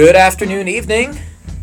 Good afternoon, evening.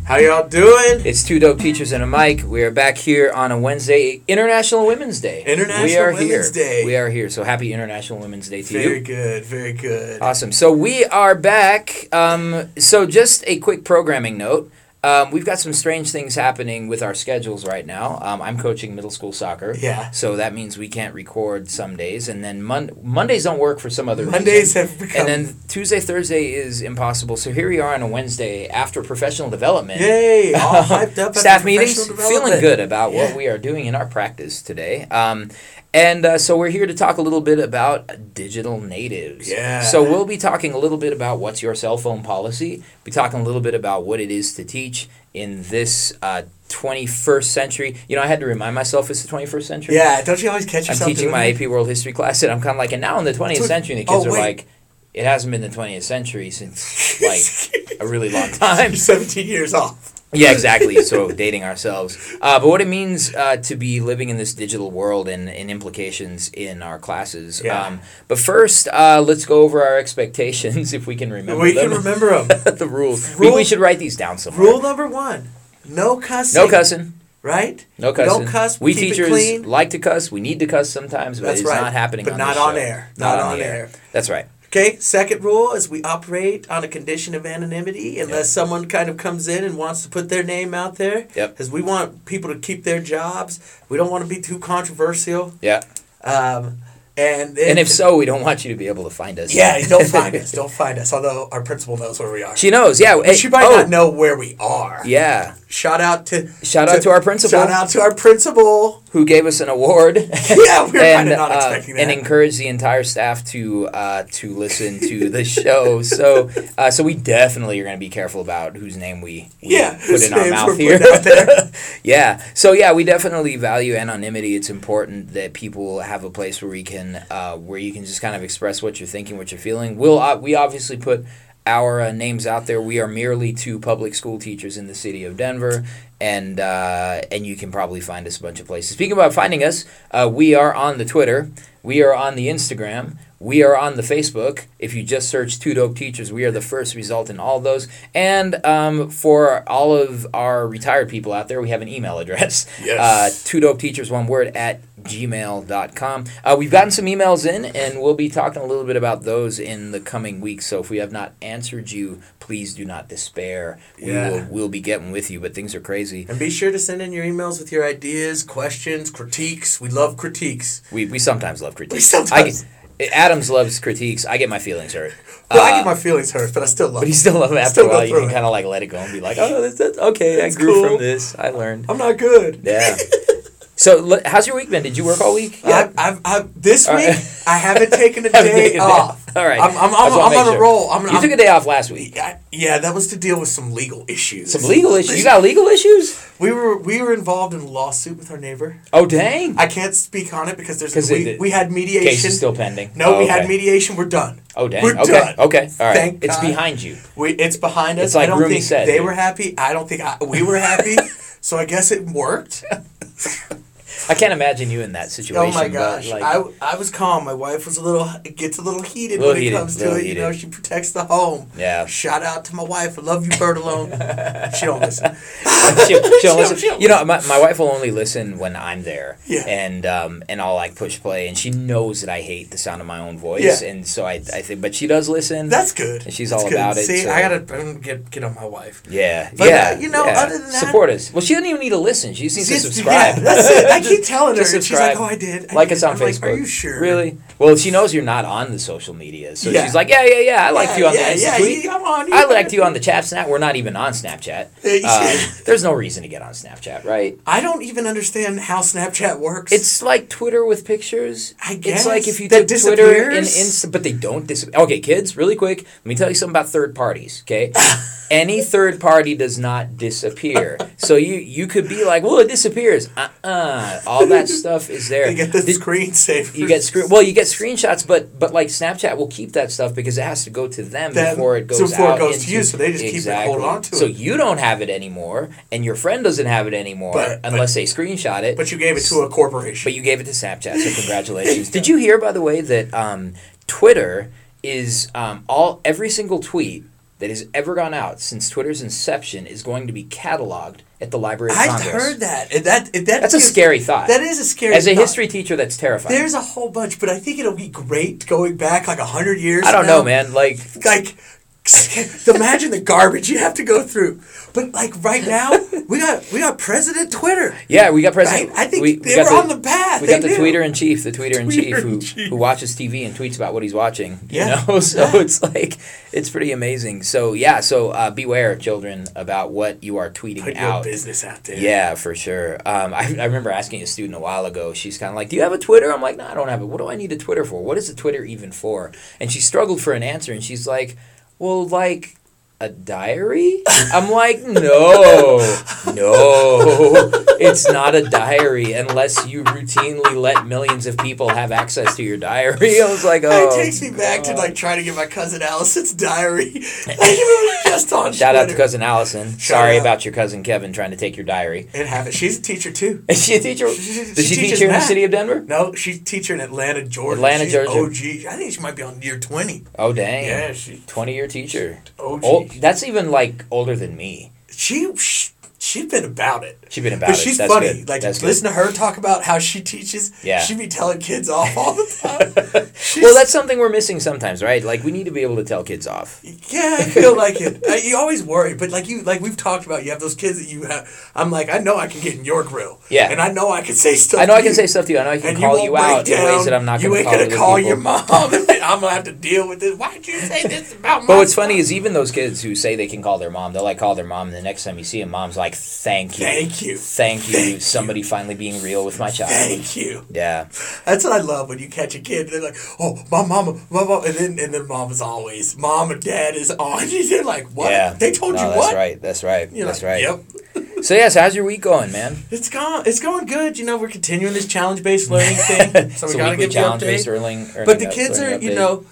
How y'all doing? It's two dope teachers and a mic. We are back here on a Wednesday, International Women's Day. International we are Women's here. Day. We are here. So happy International Women's Day to Very you. Very good, very good. Awesome. So we are back. Um, so just a quick programming note. Um, we've got some strange things happening with our schedules right now. Um, I'm coaching middle school soccer. Yeah. So that means we can't record some days, and then Mon- Mondays don't work for some other Mondays reason. have become. And then Tuesday, Thursday is impossible. So here we are on a Wednesday after professional development. Yay! All hyped up. Staff meetings, feeling good about Yeah. what we are doing in our practice today. Um, and uh, so we're here to talk a little bit about digital natives. Yeah. So we'll be talking a little bit about what's your cell phone policy. Be talking a little bit about what it is to teach in this uh, 21st century. You know, I had to remind myself it's the 21st century. Yeah, don't you always catch yourself? I'm teaching my? AP World History class, and I'm kind of like, and now in the 20th Tw- century, and the oh, kids are like, it hasn't been the 20th century since like a really long time. You're 17 years off. Yeah, exactly. So dating ourselves. Uh, but what it means uh, to be living in this digital world and, and implications in our classes. Yeah. Um, but first, uh, let's go over our expectations if we can remember we them. can remember them. the rules. Rule- we should write these down somewhere. Rule number one: no cussing. no cussing. Right? No cussing. don't cuss, We we teachers like to cuss. We need to cuss sometimes, but That's it's right. not happening But on not on show. air. Not, Not on, on air. air. That's right. Okay. Second rule is we operate on a condition of anonymity unless someone kind of comes in and wants to put their name out there. Yep. Because we want people to keep their jobs. We don't want to be too controversial. Yeah. Um, and And if so, we don't want you to be able to find us. Yeah, don't find us. Don't find us. Although our principal knows where we are. She knows. Yeah. But she might oh, not know where we are. Yeah. Shout out to Shout out to our principal. Shout out to our principal. who gave us an award. Yeah, we were and, kinda not uh, expecting that. And encouraged the entire staff to uh, to listen to the show. So uh, so we definitely are going to be careful about whose name we, we Yeah, put in our mouth here. yeah. So yeah, we definitely value anonymity. It's important that people have a place where we can uh, where you can just kind of express what you're thinking, what you're feeling. We'll uh, we obviously put our uh, names out there. We are merely two public school teachers in the city of Denver, and uh, and you can probably find us a bunch of places. Speaking about finding us, uh, we are on the Twitter, we are on the Instagram, we are on the Facebook. If you just search Two Dope Teachers, we are the first result in all those. And um, for all of our retired people out there, we have an email address. Yes. Uh, two Dope Teachers, one word, at gmail.com. Uh, we've gotten some emails in, and we'll be talking a little bit about those in the coming weeks. So if we have not answered you, please do not despair. We Yeah. will we'll be getting with you, but things are crazy. And be sure to send in your emails with your ideas, questions, critiques. We love critiques. We, we sometimes love critiques. We sometimes- I Adams loves critiques. I get my feelings hurt. Well, I Uh, get my feelings hurt, but I still love But you still love it after a while. You can kind of like let it go and be like, oh, that's, that's okay. That's I grew cool. from this. I learned. I'm not good. Yeah. so, how's your week been? Did you work all week? I've, I've, I've, this All week, right. I haven't taken a Haven't day taken a day off. All right. I'm, I'm, I I'm, I'm on a roll. I'm, You I'm, took a day off last week. Yeah, yeah, that was to deal with some legal issues. Some legal issues. You got legal issues? We were we were involved in a lawsuit with our neighbor. Oh, dang. I can't speak on it because there's we, it- we had mediation. Case is still pending. no, Oh, we okay. had mediation. We're done. Oh, dang. We're okay. done. Okay. All right. Thank it's God. behind you. We it's behind us. It's like I don't Rumi think said, they dude. were happy. I don't think I, we were happy. so I guess it worked. I can't imagine you in that situation. Oh my gosh, like, I, I was calm. My wife was a little it gets a little heated Little when heated, it comes to it. You know, she protects the home. Yeah. Shout out to my wife. I love you, Bird Alone. she don't listen. she'll, she'll listen. she'll You know, my, my wife will only listen when I'm there. Yeah. And um and I'll like push play, and she knows that I hate the sound of my own voice, Yeah. and so I I think, but she does listen. That's good. And she's That's all good. about it, See, so- I gotta get get on my wife. yeah, But, yeah. uh, you know, yeah. other than that- support us. Well, she doesn't even need to listen. She just needs to subscribe. Yeah, that's it. I keep telling her, and she's like, "Oh, I did." I like did." us on I'm Facebook. Like, Are you sure? Really? Well, she knows you're not on the social media, so Yeah. she's like, yeah, yeah, yeah. I liked Yeah, you on yeah, the yeah, tweet. I'm on. I liked you on the chat snap. We're not even on Snapchat. Um, there's no reason to get on Snapchat, right? I don't even understand how Snapchat works. It's like Twitter with pictures. I guess It's like if you That took Twitter and disappears? Insta, but they don't disappear. Okay, kids, really quick. Let me tell you something about third parties. Okay, any third party does not disappear. So you you could be like, well, it disappears. Uh uh All that stuff is there. they get the Did- screensaver. you get screen. Well, you get screenshots, but but like Snapchat will keep that stuff because it has to go to them, Them, before it goes so before it goes to you, so they just keep it, hold on to So it. So you don't have it anymore, and your friend doesn't have it anymore But- unless they screenshot it. But you gave it to a corporation. But you gave it to Snapchat, so congratulations. Did you hear, by the way, that um, Twitter is um, all every single tweet that has ever gone out since Twitter's inception is going to be cataloged at the Library of I Congress. I've heard that. And that, and that That's a scary thought. That is a scary. As a thought. history teacher, that's terrifying. there's a whole bunch, but I think it'll be great going back like a hundred years. I don't now. know, man. Like, Like, imagine the garbage you have to go through. But like right now, we got we got President Twitter. yeah, we got president. Right? I think we, they got were on the path. We They got the tweeter in chief, the tweeter in chief, who who watches TV and tweets about what he's watching. Yeah. You know, so Yeah. it's like it's pretty amazing. So yeah, so uh, beware, children, about what you are tweeting Put your out. business out there. Yeah, for sure. Um, I, I remember asking a student a while ago. She's kind of like, "Do you have a Twitter?" I'm like, "No, I don't have it. What do I need a Twitter for? What is a Twitter even for?" And she struggled for an answer, and she's like, "Well, like." A diary? I'm like, no, no, it's not a diary unless you routinely let millions of people have access to your diary. I was like, oh. It takes me back to like trying to get my cousin Allison's diary. Just on Shout out to cousin Allison. Shout Sorry out. about your cousin Kevin trying to take your diary. It. She's a teacher too. Is she a teacher? She- she- Does she she teach here in the city of Denver? No, she's a teacher in Atlanta, Georgia. Atlanta, She's Georgia. OG. I think she might be on year twenty. Oh dang! Yeah, she 20 year teacher. OG. Old, that's even like older than me. She, she she's been about it. She's been about But it. she's That's funny. good. Like That's good. listen to her talk about how she teaches. Yeah. She be telling kids off all the time. Well, that's something we're missing sometimes, right? Like we need to be able to tell kids off. Yeah, I feel like it. I, you always worry, but like you, like we've talked about, you have those kids that you have. I'm like, I know I can get in your grill. Yeah. and I know I can say stuff. I know to I can you, say stuff to you. I know I can and call you, break out in down. ways that I'm not You going to ain't call gonna call people. your mom, I'm gonna have to deal with this. Why did you say this about my? But what's funny is even those kids who say they can call their mom, they'll like call their mom, and the next time you see them, mom's like, "Thank you, Thank you. thank you, Thank you. somebody finally being real with my child." Thank you. Yeah, That's what I love when you catch a kid. They're like, "Oh, my mama, my mom," and then and then mom is always, "Mom and dad is on." They're like, "What? yeah. They told No, you that's what?" That's right. That's right. You're that's like, right. Yep. So yeah, so how's your week going, man? It's going. It's going good. You know, we're continuing this challenge based learning thing. So we a gotta get give the challenge based earning, earning But the kids are, you know,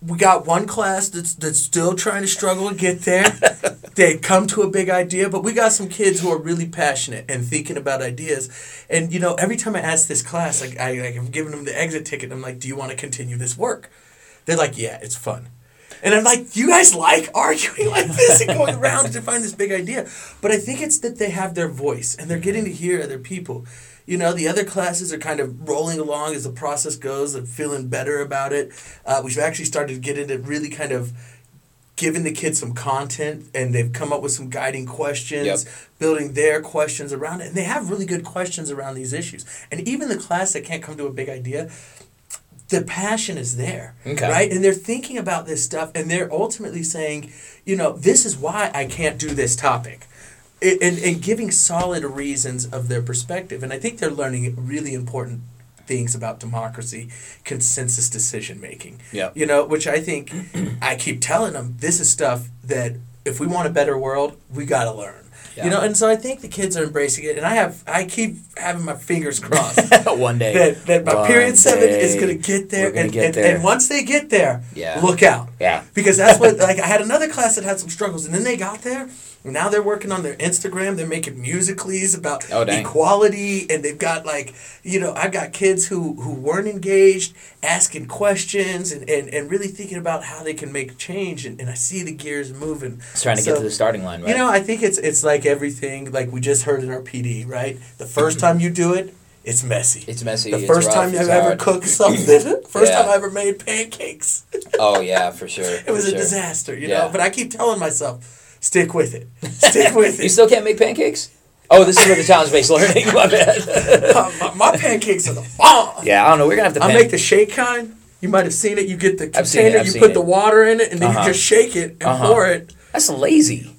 we got one class that's that's still trying to struggle to get there. they come to a big idea, but we got some kids who are really passionate and thinking about ideas. And you know, every time I ask this class, like I like I'm giving them the exit ticket. I'm like, "Do you want to continue this work?" They're like, "Yeah, it's fun." And I'm like, you guys like arguing like this and going around to find this big idea. But I think it's that they have their voice and they're getting to hear other people. You know, the other classes are kind of rolling along as the process goes and feeling better about it. Uh, we've actually started to get into really kind of giving the kids some content and they've come up with some guiding questions Yep. building their questions around it and they have really good questions around these issues and even the class that can't come to a big idea the passion is there Okay. right and they're thinking about this stuff and they're ultimately saying you know this is why i can't do this topic and, and giving solid reasons of their perspective and i think they're learning really important things about democracy consensus decision making Yep. you know which i think i keep telling them this is stuff that if we want a better world we got to learn Yeah. you know and so i think the kids are embracing it and i have i keep having my fingers crossed one day. that, that my One period seven is going to get there, gonna and, get and, there. and once they get there, Yeah. look out Yeah. because that's what like I had another class that had some struggles, and then they got there. Now they're working on their Instagram. They're making musicallys about Oh, equality, and they've got like you know I've got kids who who weren't engaged, asking questions, and, and, and really thinking about how they can make change. And, and I see the gears moving. It's trying to So- get to the starting line, right? you know, I think it's it's like everything like we just heard in our PD, right? The first time you do it, it's messy. it's messy. the first rough, time it's ever hard. cooked something, first Yeah. time I ever made pancakes, Oh yeah, for sure. it was for a sure. disaster, you Yeah. know. But I keep telling myself, stick with it, stick with it. You still can't make pancakes? Oh, this is where the challenge based learning. My bad. my, my pancakes are the bomb. yeah, I don't know. We're gonna have to. I make the shake kind. You might have seen it. You get the I've seen it, container, you put it. the water in it, and then Uh-huh. you just shake it and Uh-huh. pour it. That's lazy.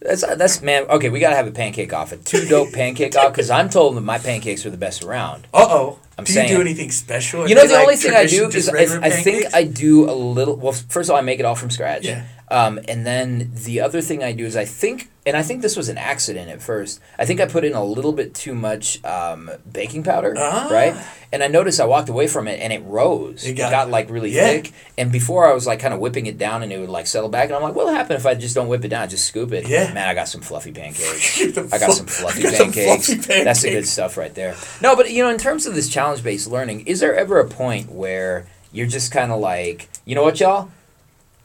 That's that's man. Okay, we gotta have a pancake off. A two dope pancake off because I'm told that my pancakes are the best around. Uh oh. I'm do saying- you do anything special? You know, the like only thing I do is I, I think? I do a little. Well, first of all, I make it all from scratch. Yeah. Um, and then the other thing I do is I think, and I think this was an accident at first. I think I put in a little bit too much um, baking powder, Ah. right? And I noticed I walked away from it and it rose. It It got- got, like really yeah. thick. And before I was like kind of whipping it down and it would like settle back. And I'm like, what'll happen if I just don't whip it down? I Just scoop it. Yeah. Man, I got some fluffy pancakes. I got some fluffy got some pancakes. That's the good stuff right there. No, but you know, in terms of this challenge based learning, is there ever a point where you're just kind of like, you know what, y'all?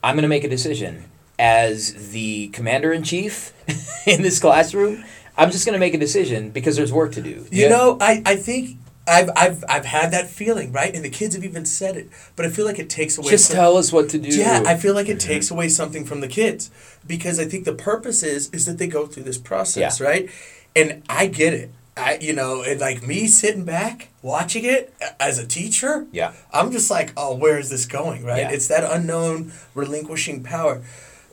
I'm gonna make a decision. as the commander in chief in this classroom, I'm just going to make a decision because there's work to do. You know, I, I think I've, I've I've had that feeling, right? And the kids have even said it, but I feel like it takes away. Just some- tell us what to do. Yeah, I feel like it mm-hmm. takes away something from the kids because I think the purpose is is that they go through this process, Yeah. right? And I get it. I you know, and like me sitting back watching it as a teacher, Yeah. I'm just like, oh, where is this going, right? Yeah. It's that unknown relinquishing power.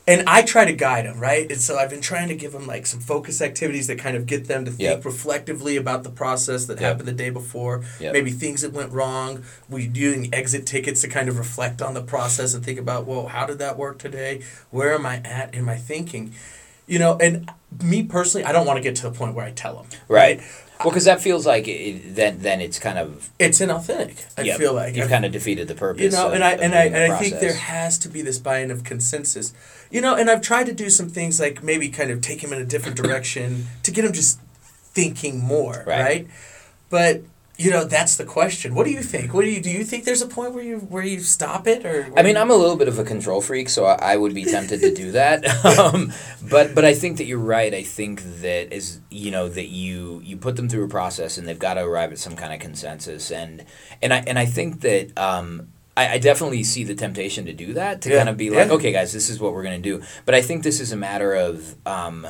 And I try to guide them, right? And so I've been trying to give them like some focus activities that kind of get them to think Yep. reflectively about the process that Yep. happened the day before, Yep. maybe things that went wrong. We doing exit tickets to kind of reflect on the process and think about, well, how did that work today? Where am I at in my thinking? You know, and me personally, I don't want to get to the point where I tell them, Right. Well, because that feels like it, then then it's kind of It's inauthentic. I yep, feel like you've I- kind of defeated the purpose. you know of- and i and i and i think there has to be this buy-in of consensus you know and i've tried to do some things like maybe kind of take him in a different direction to get him just thinking more Right. right, but you know that's the question what do you think what do you do you think there's a point where you where you stop it or I mean, I'm a little bit of a control freak, so I, I would be tempted to do that. um, but but I think that you're right. I think that is you know that you you put them through a process and they've got to arrive at some kind of consensus and and I and I think that. Um, I, I definitely see the temptation to do that to Yeah, kind of be like, yeah. okay, guys, this is what we're gonna do. But I think this is a matter of um,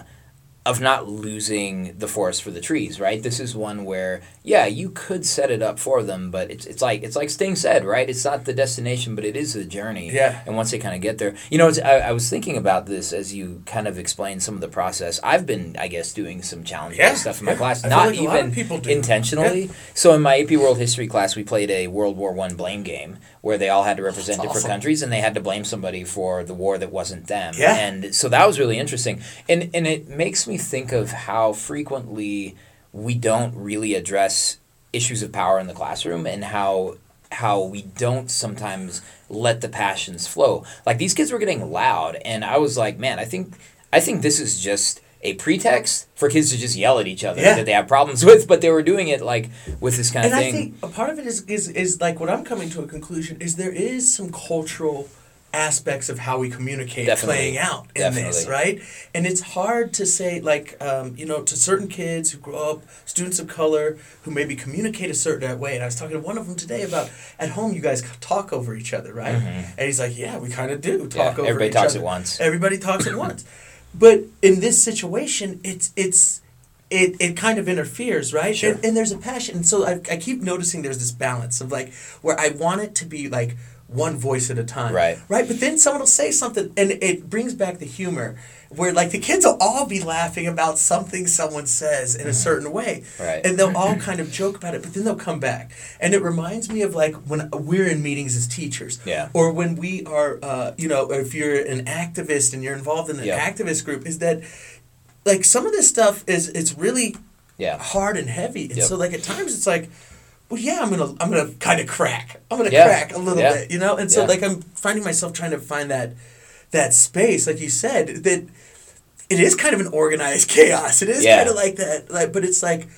of not losing the forest for the trees, right? This is one where, yeah, you could set it up for them, but it's, it's like it's like Sting said, right? It's not the destination, but it is the journey. Yeah. And once they kind of get there, you know, it's, I, I was thinking about this as you kind of explained some of the process. I've been, I guess, doing some challenging Yeah, stuff in my yeah. class, I not like a lot of even people do. intentionally. So in my AP World History class, we played a World War One blame game where they all had to represent That's different awesome. countries and they had to blame somebody for the war that wasn't them. Yeah. And so that was really interesting. And and it makes me think of how frequently we don't really address issues of power in the classroom and how how we don't sometimes let the passions flow. Like these kids were getting loud and I was like, man, I think I think this is just a pretext for kids to just yell at each other Yeah. that they have problems with, but they were doing it like with this kind and of I thing. think a part of it is, is is like what I'm coming to a conclusion is there is some cultural aspects of how we communicate Definitely. playing out in this, right? And it's hard to say like um, you know to certain kids who grow up, students of color who maybe communicate a certain way. And I was talking to one of them today about at home you guys talk over each other, right? And he's like, yeah, we kind of do Mm-hmm. Yeah, talk over everybody talks other. at once. Everybody talks at once. But in this situation, it's it's it, it kind of interferes, right? Sure. And, and there's a passion. And so I, I keep noticing there's this balance of like where I want it to be like one voice at a time. Right. Right. But then someone will say something and it brings back the humor where like the kids will all be laughing about something someone says in a certain way. Mm-hmm. Right. And they'll all kind of joke about it, but then they'll come back. And it reminds me of like when we're in meetings as teachers. Yeah. Or when we are, uh, you know, if you're an activist and you're involved in an Yeah. activist group, is that like some of this stuff is it's really yeah. hard and heavy, and Yep. so like at times it's like, well, yeah, I'm gonna I'm gonna kind of crack. I'm gonna Yeah. crack a little Yeah. bit, you know. And so Yeah. like I'm finding myself trying to find that that space, like you said, that it is kind of an organized chaos. It is kind of like that, like, but it's like,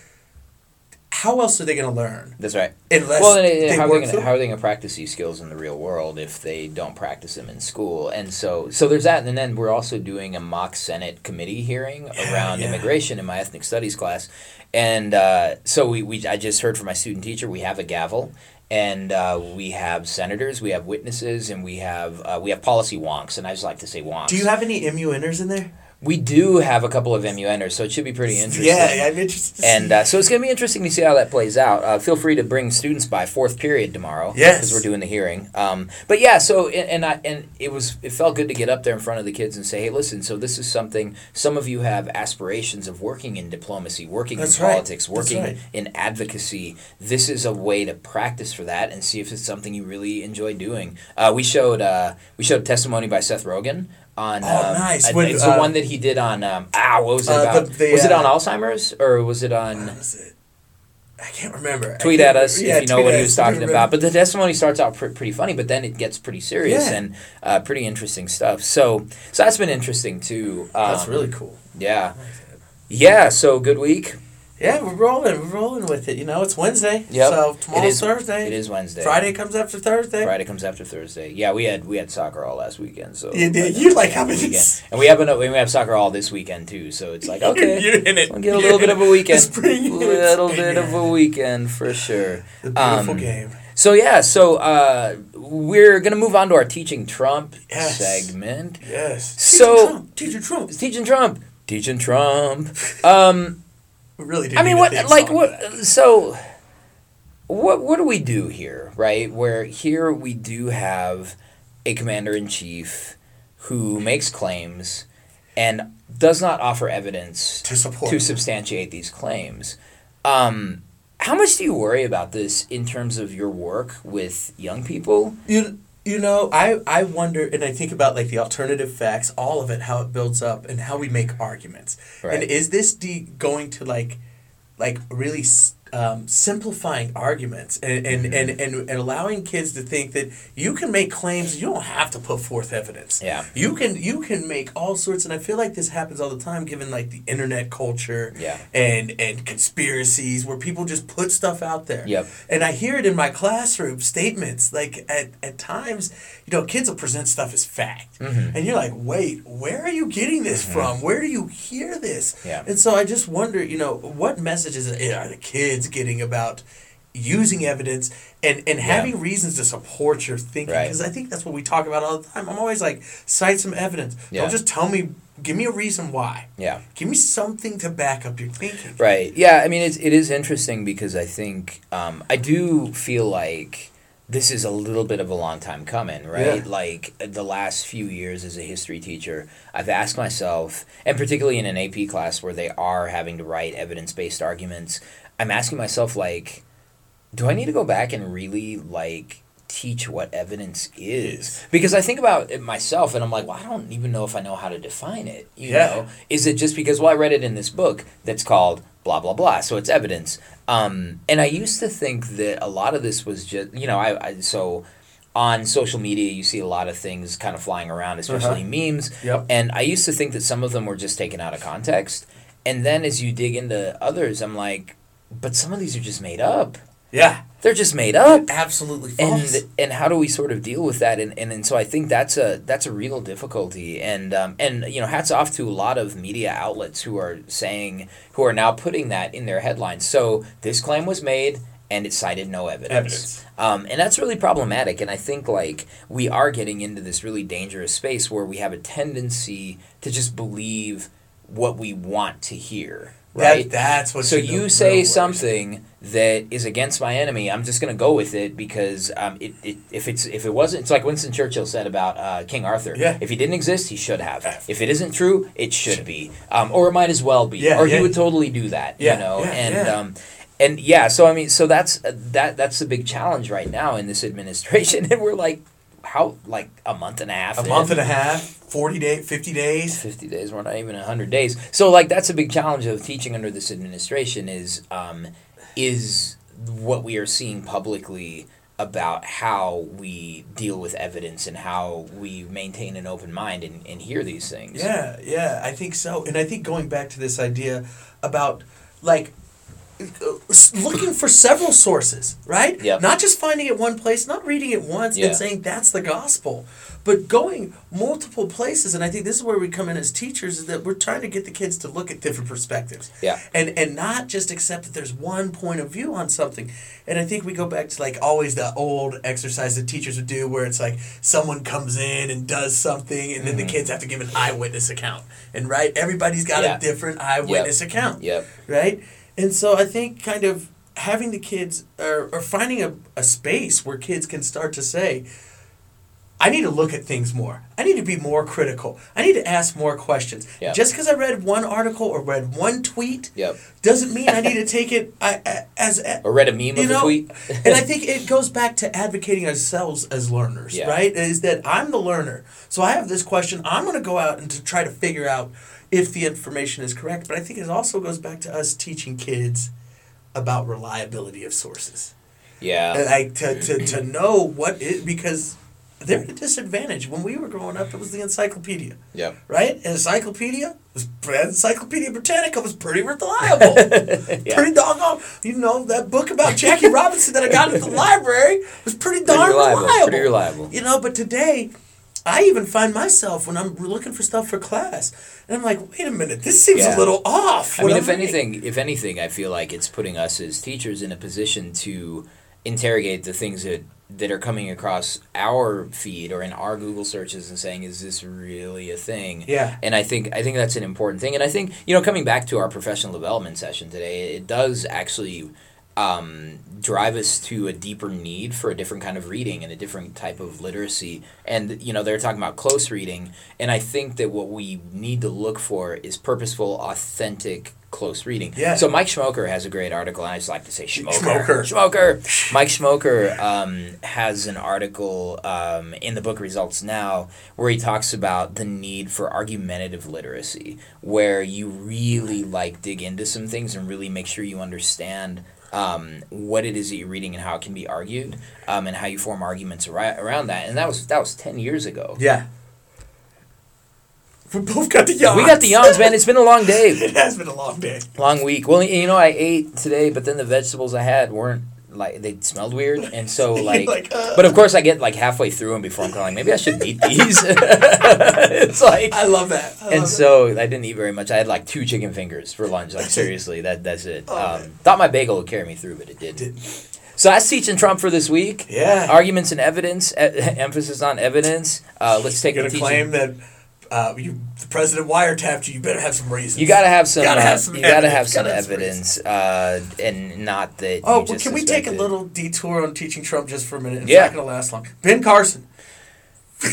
how else are they gonna learn That's right. unless well, and, uh, they how, are they gonna, how are they going to practice these skills in the real world if they don't practice them in school? And so, so there's that, and then we're also doing a mock Senate committee hearing Yeah, around yeah. immigration in my ethnic studies class, and uh, so we, we I just heard from my student teacher we have a gavel. And uh, we have senators, we have witnesses, and we have uh, we have policy wonks, and I just like to say wonks. Do you have any MUNers in there? We do have a couple of MUNers, so it should be pretty interesting. Yeah, I'm interested. To And uh, so it's going to be interesting to see how that plays out. Uh, feel free to bring students by fourth period tomorrow. Yes. because we're doing the hearing. Um, but yeah, so and, and I and it was it felt good to get up there in front of the kids and say, hey, listen. So this is something. Some of you have aspirations of working in diplomacy, working That's in right. politics, working right. in advocacy. This is a way to practice for that and see if it's something you really enjoy doing. Uh, we showed uh, we showed testimony by Seth Rogen. On, Oh, um, nice. uh, When, it's the uh, one that he did on um, ah what was it Uh, about? the- the, was it uh, on Alzheimer's or was it on? Was it? I can't remember. Tweet can't at us remember. if you know what at he was talking about. But the testimony starts out pr- pretty funny, but then it gets pretty serious Yeah. and uh, pretty interesting stuff. So, so that's been interesting too. Um, That's really cool. yeah, yeah. So good week. Yeah, we're rolling. We're rolling with it. You know, it's Wednesday. Yep. So It tomorrow's is- Thursday. It is Wednesday. Friday comes after Thursday. Friday comes after Thursday. Yeah, we had we had soccer all last weekend. So You did. You like having weekend. this. and we have an, we have soccer all this weekend too. So it's like okay, You're in it. we'll get a little bit of a weekend. Spring A little bit of a weekend for sure. The beautiful Um, game. So yeah, so uh, we're gonna move on to our teaching Trump Yes. segment. Yes. So- teaching Trump. Teacher Trump. Teaching Trump. Teaching Trump. Um, We really did. I mean, what like what? So, what what do we do here, right? Where here we do have a commander in chief who makes claims and does not offer evidence to support. to substantiate these claims. Um, how much do you worry about this in terms of your work with young people? You you know, I I wonder, and I think about like the alternative facts, all of it, how it builds up, and how we make arguments. Right. And is this de- going to like, like really s- um, simplifying arguments and and, Mm-hmm. and, and and allowing kids to think that you can make claims, you don't have to put forth evidence. Yeah. You can you can make all sorts, and I feel like this happens all the time, given like the internet culture. Yeah. And and conspiracies where people just put stuff out there. Yep. And I hear it in my classroom statements. Like at, at times, you know, kids will present stuff as fact. Mhm. And you're like, wait, where are you getting this from? Where do you hear this? Yeah. And so I just wonder, you know, what messages are the kids getting about using evidence and, and having reasons to support your thinking? Right. Because I think that's what we talk about all the time. I'm always like, cite some evidence. Yeah. Don't just tell me, give me a reason why. Yeah. Give me something to back up your thinking. Right. Yeah. I mean, it's it is interesting because I think um, I do feel like this is a little bit of a long time coming, right? Yeah. Like the last few years as a history teacher, I've asked myself, and particularly in an AP class where they are having to write evidence based arguments, I'm asking myself like, do I need to go back and really like teach what evidence is? Because i think about it myself and i'm like well i don't even know if i know how to define it you Yeah. know? Is it just because well i read it in this book that's called blah blah blah so it's evidence. Um, and i used to think that a lot of this was just you know i, I so on social media you see a lot of things kind of flying around especially memes. Yep. and i used to think that some of them were just taken out of context. And then as you dig into others i'm like but some of these are just made up. Yeah. they're just made up. Absolutely false. and and how do we sort of deal with that? And, and and so I think that's a that's a real difficulty. And um, and you know hats off to a lot of media outlets who are saying who are now putting that in their headlines. So this claim was made and it cited no evidence, Evidence. Um, and that's really problematic. And I think like we are getting into this really dangerous space where we have a tendency to just believe what we want to hear right That, that's what so the you say something that is against my enemy. I'm just going to go with it because um, it, it, if it's if it wasn't, it's like Winston Churchill said about uh, King Arthur. Yeah. If he didn't exist, he should have. Yeah. If it isn't true, it should be, um, or it might as well be. Yeah, or yeah. he would totally do that. Yeah, You know, yeah, and. yeah. Um, and yeah, so I mean, so that's uh, that. That's the big challenge right now in this administration, and we're like, how like a month and a half, A in. month and a half, 40 days, 50 days. 50 days we're not even 100 days so like that's a big challenge of teaching under this administration is um, is what we are seeing publicly about how we deal with evidence and how we maintain an open mind and, and hear these things Yeah, yeah, I think so. And I think going back to this idea about like Uh, looking for several sources, right? Yep. Not just finding it one place, not reading it once Yeah. and saying that's the gospel, but going multiple places. And I think this is where we come in as teachers is that we're trying to get the kids to look at different perspectives. Yeah. And and not just accept that there's one point of view on something. And I think we go back to like always the old exercise that teachers would do where it's like someone comes in and does something and then the mm-hmm. kids have to give an eyewitness account. And right, everybody's got Yeah. a different eyewitness account yep right? And so I think kind of having the kids or, or finding a, a space where kids can start to say, I need to look at things more. I need to be more critical. I need to ask more questions. Yeah. Just because I read one article or read one tweet yep doesn't mean I need to take it I, I, as or read a meme you of know, a tweet and I think it goes back to advocating ourselves as learners, Yeah. right? Is that I'm the learner. So I have this question. I'm going to go out and to try to figure out if the information is correct. But I think it also goes back to us teaching kids about reliability of sources. yeah And, Like to, to, to know what it because they're at a disadvantage. When we were growing up, it was the encyclopedia, Yeah. right? And encyclopedia was Encyclopedia Britannica was pretty reliable, Yeah. pretty doggone. You know that book about Jackie Robinson that I got at the library was pretty darn Pretty reliable. reliable. Pretty reliable. You know, but today, I even find myself when I'm looking for stuff for class, and I'm like, wait a minute, this seems Yeah. a little off. I mean, I'm if anything, if anything, I feel like it's putting us as teachers in a position to interrogate the things that that are coming across our feed or in our Google searches and saying, "Is this really a thing?" Yeah. And I think I think that's an important thing. And I think you know, coming back to our professional development session today, it does actually um, drive us to a deeper need for a different kind of reading and a different type of literacy. And you know, they're talking about close reading, and I think that what we need to look for is purposeful, authentic close reading. Yeah. So Mike Schmoker has a great article, and I just like to say Schmoker. Schmoker. Schmoker. Mike Schmoker um, has an article um, in the book Results Now where he talks about the need for argumentative literacy, where you really like dig into some things and really make sure you understand um, what it is that you're reading and how it can be argued, um, and how you form arguments ar- around that. And that was that was ten years ago. yeah, we both got the yawns. We got the yawns, man. It's been a long day. it has been a long day. long week. Well, you know, I ate today, but then the vegetables I had weren't like they smelled weird, and so like. Like, uh. but of course, I get like halfway through them before I'm going. Maybe I should eat these. it's like. I love that. I And love so I didn't eat very much. I had like two chicken fingers for lunch. Like seriously, that that's it. Oh, um, thought my bagel would carry me through, but it didn't. Didn't. So that's teaching Trump for this week. yeah. Arguments and evidence. E- emphasis on evidence. Uh, let's take You're the teaching. claim that uh, you the president wiretapped you. You better have some reasons. You gotta have some. Gotta uh, have some you gotta evidence. have some Gotta have some evidence, uh, and not that. Oh, you well, can we take a little detour on teaching Trump just for a minute? It's Yeah. not to last long. Ben Carson.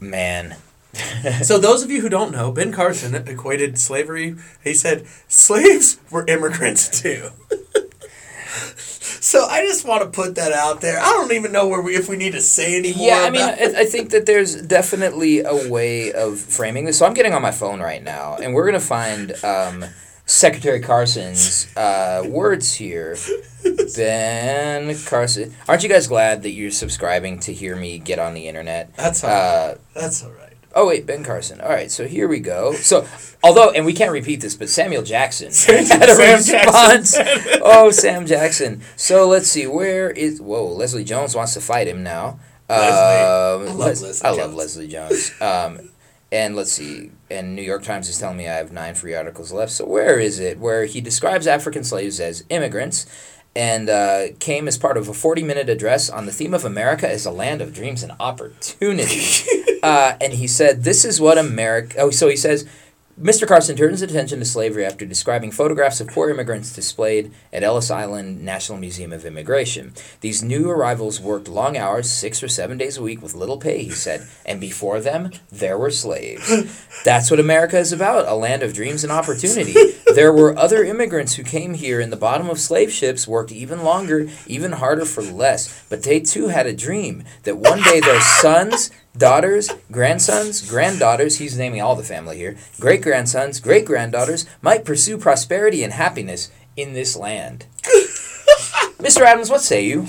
Man, so those of you who don't know, Ben Carson equated slavery. He said slaves were immigrants too. so I just want to put that out there. I don't even know where we, if we need to say any more. yeah, I mean. I, I think that there's definitely a way of framing this. So I'm getting on my phone right now, and we're gonna find um, Secretary Carson's uh, words here. Ben Carson, aren't you guys glad that you're subscribing to hear me get on the internet? that's all right. Uh, That's all right. Oh wait, Ben Carson. All right, so here we go. So, although, and we can't repeat this, but Samuel Jackson Sam- had a Sam response. Jackson. oh, Sam Jackson. So let's see. Where is? Whoa, Leslie Jones wants to fight him now. Leslie. Um, I love Les- Leslie I love Jones. Leslie Jones. Um, and let's see. And New York Times is telling me I have nine free articles left. So where is it? Where he describes African slaves as immigrants. And uh, came as part of a 40 minute address on the theme of America as a land of dreams and opportunity. uh, and he said, This is what America. Oh, so he says, Mr. Carson turns attention to slavery after describing photographs of poor immigrants displayed at Ellis Island National Museum of Immigration. These new arrivals worked long hours, six or seven days a week, with little pay, he said, and before them, there were slaves. That's what America is about a land of dreams and opportunity. There were other immigrants who came here in the bottom of slave ships, worked even longer, even harder for less, but they too had a dream that one day their sons, daughters, grandsons, granddaughters, he's naming all the family here, great grandsons, great granddaughters, might pursue prosperity and happiness in this land. Mr. Adams, what say you?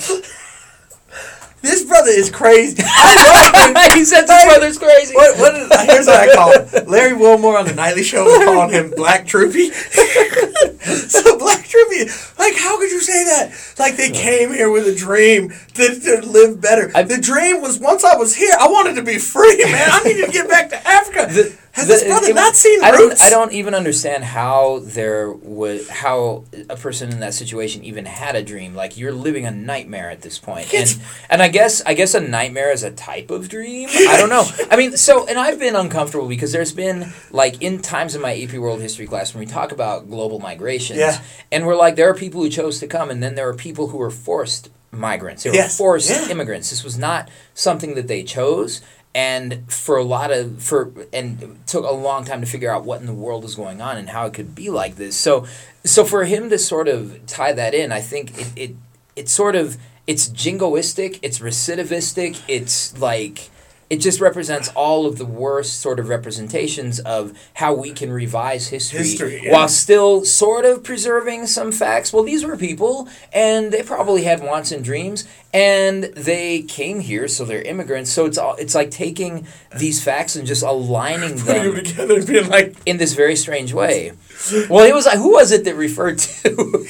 This brother is crazy. I love him. he said his brother's crazy. What, what is, here's what I call him. Larry Wilmore on the Nightly Show was calling him Black Troopy. so Black Troopy, like, how could you say that? Like they came here with a dream to, to live better. I- the dream was once I was here, I wanted to be free, man. I needed to get back to Africa. The- Has the- this brother it- not seen I don't, I don't even understand how there would how a person in that situation even had a dream. Like you're living a nightmare at this point, and and I guess I guess a nightmare is a type of dream. I don't know. I mean, so and I've been uncomfortable because there's been like in times in my AP World History class when we talk about global migrations, Yeah. and we're like there are people who chose to come, and then there are people who were forced migrants. They were Yes. forced Yeah. immigrants. This was not something that they chose. And for a lot of for and it took a long time to figure out what in the world was going on and how it could be like this. So so for him to sort of tie that in, I think it it it's sort of it's jingoistic, it's recidivistic, it's like it just represents all of the worst sort of representations of how we can revise history, History, yeah. while still sort of preserving some facts. Well, these were people, and they probably had wants and dreams, and they came here, so they're immigrants. So it's all it's like taking these facts and just aligning them them together being like, in this very strange way. Well, it was like who was it that referred to?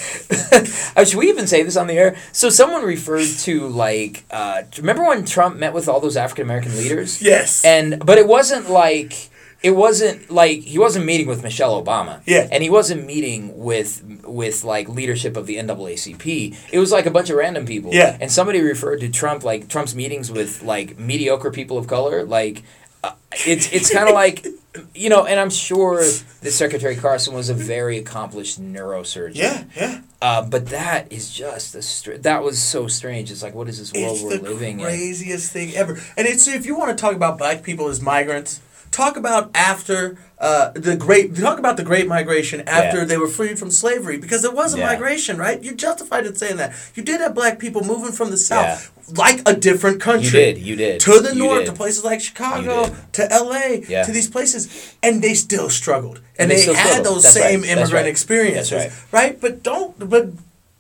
uh, should we even say this on the air? So someone referred to like uh, remember when Trump met with all those African American leaders? yes. And but it wasn't like it wasn't like he wasn't meeting with Michelle Obama. Yeah. And he wasn't meeting with with like leadership of the NAACP. It was like a bunch of random people. Yeah. And somebody referred to Trump like Trump's meetings with like mediocre people of color. Like uh, it's it's kind of like you know, and I'm sure that Secretary Carson was a very accomplished neurosurgeon. yeah, yeah. Uh, but that is just a str- that was so strange. It's like what is this world It's we're the living in? craziest thing ever. And it's if you want to talk about black people as migrants, talk about after uh, the great talk about the great migration after Yeah. they were freed from slavery because there was a Yeah. migration, right? You're justified in saying that. You did have black people moving from the south like a different country. You did, you did. To the You north, did. to places like Chicago, to LA, Yeah. to these places, and they still struggled. And, And they they, had struggled. those That's same right. Immigrant right. experiences. That's right. But don't but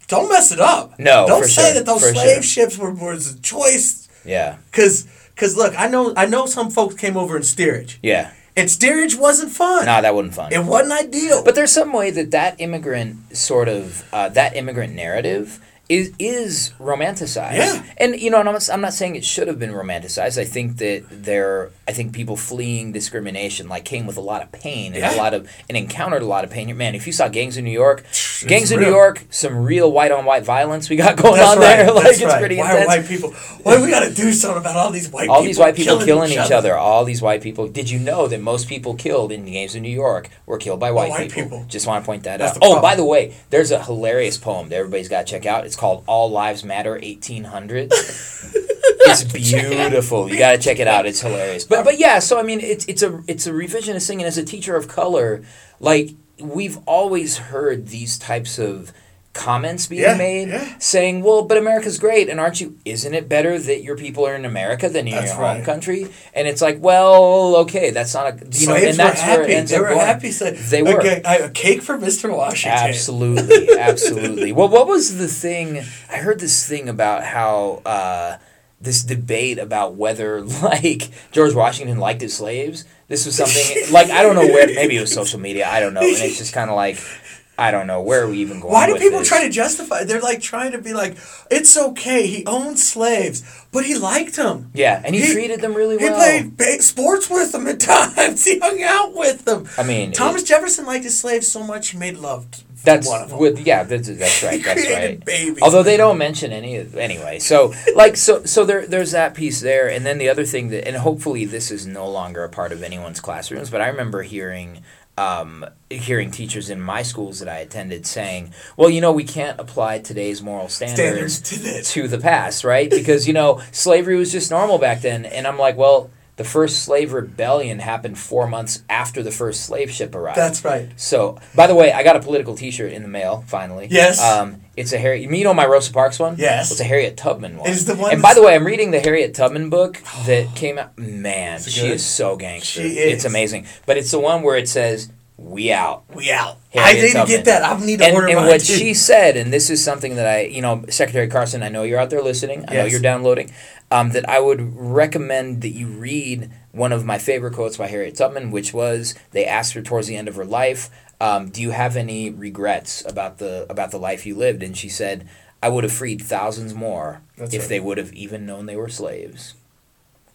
don't mess it up. No, Don't say sure, that those for slave sure. ships were was a choice Yeah, cuz cuz look, I know I know some folks came over in steerage. yeah. And steerage wasn't fun. Nah, that wasn't fun. It wasn't ideal. But there's some way that that immigrant sort of uh, that immigrant narrative is is romanticized. Yeah. And you know, and I'm I'm not saying it should have been romanticized. I think that there, I think people fleeing discrimination like came with a lot of pain and Yeah. a lot of and encountered a lot of pain. Man, if you saw gangs in New York, It's gangs in. New York, some real white on white violence we got going That's on right. there. Like That's it's right. pretty Why intense. are white people? Why we got to do something about all these white all people? these white people killing, each, other? other. All these white people. Did you know that most people killed in games in New York were killed by white, white people? people. Just want to point that That's out. Oh, by the way, there's a hilarious poem that everybody's got to check out. It's called "All Lives Matter 1800." it's beautiful. You got to check it out. It's hilarious. But but yeah, so I mean, it's it's a it's a revisionist thing, and as a teacher of color, like we've always heard these types of comments being Yeah, made yeah. saying well but america's great and aren't you isn't it better that your people are in america than in That's your right. home country and it's like well okay that's not a you know and that's were where happy. it ends they up were going. happy. Said They were. Okay, I- a cake for Mr. Washington. Absolutely, absolutely. Well, what was the thing? I heard this thing about how uh, this debate about whether like George Washington liked his slaves. This was something like I don't know where. Maybe it was social media. I don't know. And it's just kind of like I don't know where are we even going. Why do people this? try to justify? They're like trying to be like, it's okay. He owned slaves, but he liked them. Yeah, and he, He- treated them really well. He played ba- sports with them at times. He hung out with them. I mean, Thomas it- Jefferson liked his slaves so much he made love. That's one of them. with yeah. That's, that's right. That's right. babies. Although they don't mention any of anyway. So like so so there there's that piece there, and then the other thing that and hopefully this is no longer a part of anyone's classrooms. But I remember hearing. Um, hearing teachers in my schools that I attended saying, "Well, you know, we can't apply today's moral standards standards to to the past, right? Because you know, slavery was just normal back then." And I'm like, "Well, the first slave rebellion happened four months after the first slave ship arrived." That's right. So, by the way, I got a political T-shirt in the mail finally. Yes. Um, it's a Harriet. You know my Rosa Parks one. Yes. It's a Harriet Tubman one. Is the one And by the way, I'm reading the Harriet Tubman book that came out. Man, she is so gangster. She is. It's amazing. But it's the one where it says "We out." We out. Harriet I need Tubman. get that. I need to And, order and mine what too. she said, and this is something that I, you know, Secretary Carson, I know you're out there listening. I know you're downloading. Um, that I would recommend that you read one of my favorite quotes by Harriet Tubman, which was they asked her towards the end of her life, um, "Do you have any regrets about the about the life you lived?" And she said, "I would have freed thousands more That's if right. they would have even known they were slaves."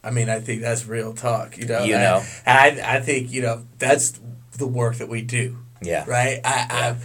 I mean, I think that's real talk. You know. You know. And I, I think you know that's the work that we do. Yeah. Right. I. I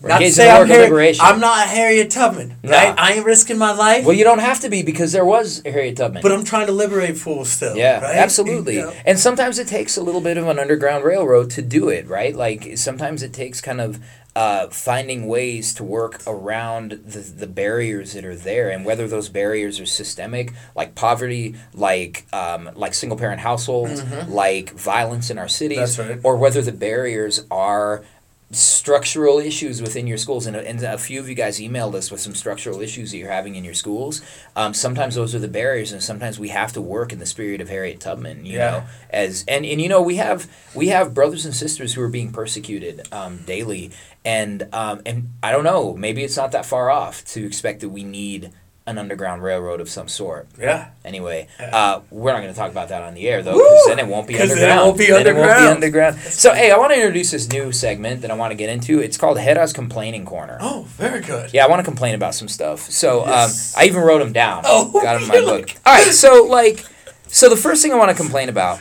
We're not to say I'm, work of Harriet, liberation. I'm not Harriet Tubman, Nah. right? I ain't risking my life, Well, you don't have to be because there was Harriet Tubman. but I'm trying to liberate fools still. Yeah, right? absolutely. You know? And sometimes it takes a little bit of an underground railroad to do it, right? Like sometimes it takes kind of uh, finding ways to work around the, the barriers that are there, and whether those barriers are systemic, like poverty, like um, like single parent households, like violence in our cities, Mm-hmm. Right. or whether the barriers are structural issues within your schools and, and a few of you guys emailed us with some structural issues that you're having in your schools um, sometimes those are the barriers and sometimes we have to work in the spirit of harriet tubman you Yeah. know as and, and you know we have we have brothers and sisters who are being persecuted um, daily and um, and i don't know maybe it's not that far off to expect that we need an underground railroad of some sort. Yeah. Anyway, uh, we're not going to talk about that on the air though, because then it won't be 'Cause then it won't be Then it won't be underground. underground. So, hey, I want to introduce this new segment that I want to get into. It's called Gera's Complaining Corner. Oh, very good. Yeah, I want to complain about some stuff. So Yes. um, I even wrote them down. Oh, Got 'em in my book. All right, so like, so the first thing I want to complain about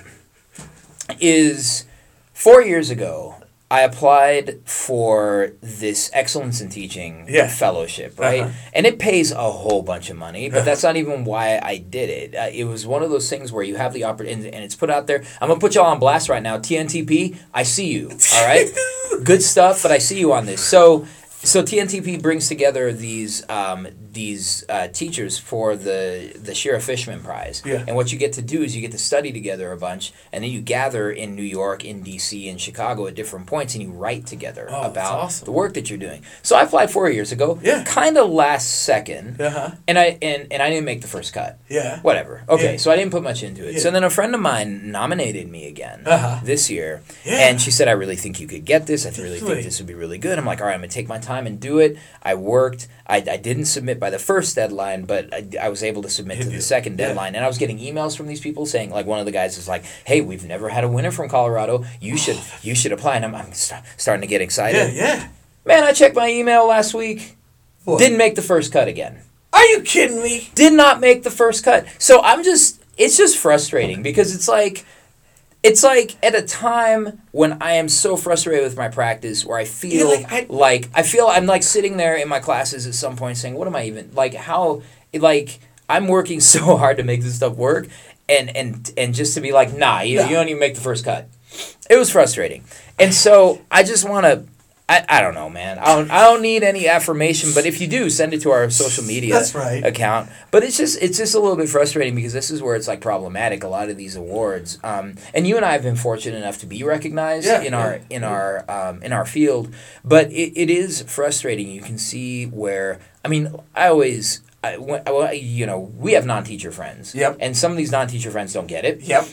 is four years ago I applied for this excellence in teaching Yeah. fellowship, right? Uh-huh. And it pays a whole bunch of money, but Uh-huh. that's not even why I did it. Uh, it was one of those things where you have the opportunity, and it's put out there. I'm gonna put y'all on blast right now. TNTP, I see you. All right, good stuff, but I see you on this. So, so TNTP brings together these um, these uh, teachers for the the Shira Fishman Prize. Yeah. And what you get to do is you get to study together a bunch, and then you gather in New York, in DC, in Chicago at different points, and you write together Oh, about awesome. the work that you're doing. So I applied four years ago. Yeah. Kind of last second, Uh huh. and I and, and I didn't make the first cut. Yeah. Whatever. Okay, Yeah. so I didn't put much into it. Yeah. So then a friend of mine nominated me again Uh-huh. this year, Yeah. and she said, "I really think you could get this. I really Definitely. think this would be really good." I'm like, "All right, I'm gonna take my time and do it." I worked. I, I didn't submit by the first deadline, but I, I was able to submit to the second Yeah. deadline, and I was getting emails from these people saying, like, one of the guys is like, "Hey, we've never had a winner from Colorado. You oh. should you should apply." And I'm, I'm st- starting to get excited. Yeah. Yeah. Man, I checked my email last week. What? Didn't make the first cut again Are you kidding me? did not make the first cut. So I'm just it's just frustrating because it's like it's like at a time when I am so frustrated with my practice where I feel like, I- like I feel I'm like sitting there in my classes at some point saying, What am I even like how like I'm working so hard to make this stuff work and and and just to be like, nah, you, Nah. you don't even make the first cut. It was frustrating. And so I just wanna I, I don't know, man. I don't, I don't need any affirmation, but if you do, send it to our social media That's right. account. But it's just it's just a little bit frustrating because this is where it's like problematic. A lot of these awards, um, and you and I have been fortunate enough to be recognized Yeah, in our yeah, in our um, in our field. But it, it is frustrating. You can see where I mean, I always. I, when, well, you know, we have non-teacher friends, Yep. and some of these non-teacher friends don't get it. Yep.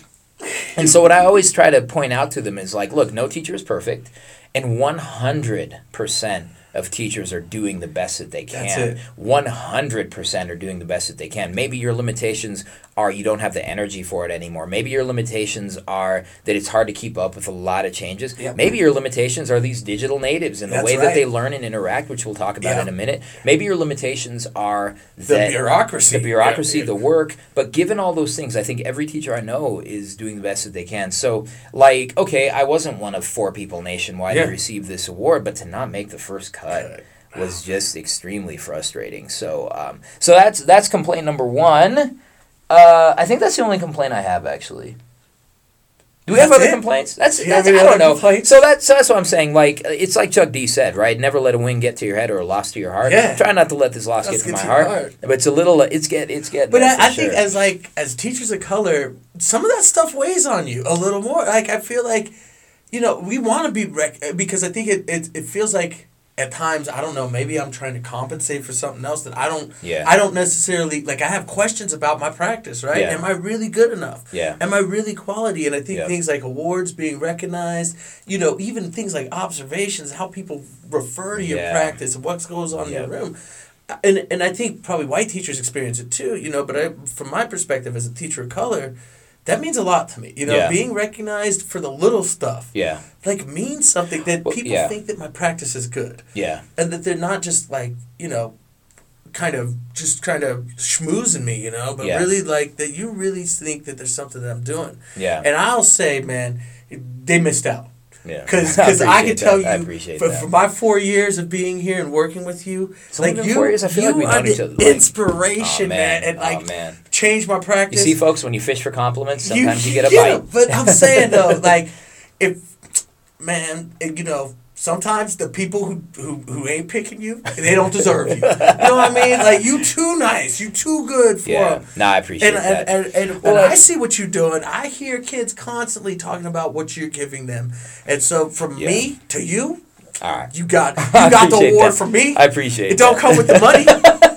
And so what I always try to point out to them is like, look, no teacher is perfect, and one hundred percent of teachers are doing the best that they can. it. One hundred percent are doing the best that they can. Maybe your limitations are you don't have the energy for it anymore. Maybe your limitations are that it's hard to keep up with a lot of changes. Yep. Maybe your limitations are these digital natives and the That's way that they learn and interact, which we'll talk about in a minute. Maybe your limitations are The bureaucracy. the bureaucracy, Yeah. the work. But given all those things, I think every teacher I know is doing the best that they can. So, like, okay, I wasn't one of four people nationwide Yeah. to receive this award, but to not make the first cut was just extremely frustrating. So, um, so that's that's complaint number one. Uh, I think that's the only complaint I have actually. Do we have other it? complaints? That's, Do that's I don't know. complaints? So that's so that's what I'm saying. Like it's like Chuck D said, right? Never let a win get to your head or a loss to your heart. Yeah. Try not to let this loss Let's get to my heart. heart. But it's a little. It's get. It's get. But I, I think as like as teachers of color, some of that stuff weighs on you a little more. Like I feel like, you know, we want to be rec- because I think it, it it feels like at times I don't know maybe I'm trying to compensate for something else that I don't Yeah. I don't necessarily like I have questions about my practice right Yeah. am I really good enough Yeah. am I really quality and I think Yeah. things like awards being recognized you know even things like observations how people refer to your Yeah. practice and what goes on in your room and and I think probably white teachers experience it too, you know. But I, from my perspective as a teacher of color, that means a lot to me. You know, Yeah. being recognized for the little stuff, Yeah. like means something that Well, people yeah. think that my practice is good, Yeah. and that they're not just like you know, kind of just kind of schmoozing me, you know, but Yeah. really like that you really think that there's something that I'm doing. Yeah. And I'll say, man, they missed out. Yeah. Because I I, can tell that. You, appreciate for, for my four years of being here and working with you, It's like you, four years. I feel you like we've are the like- inspiration, man. and like oh man. changed my practice. You see, folks, when you fish for compliments, sometimes you, get a yeah, bite. But I'm saying though, like, if man, it- you know, sometimes the people who, who who ain't picking you, they don't deserve you. You know what I mean? Like you too nice, you too good for Yeah. 'em. No, I appreciate And, that. and, and, and, Well, and I- I see what you're doing. I hear kids constantly talking about what you're giving them, and so from Yeah. me to you, All right. you got you got the award that. from me. I appreciate it. It don't that. come with the money.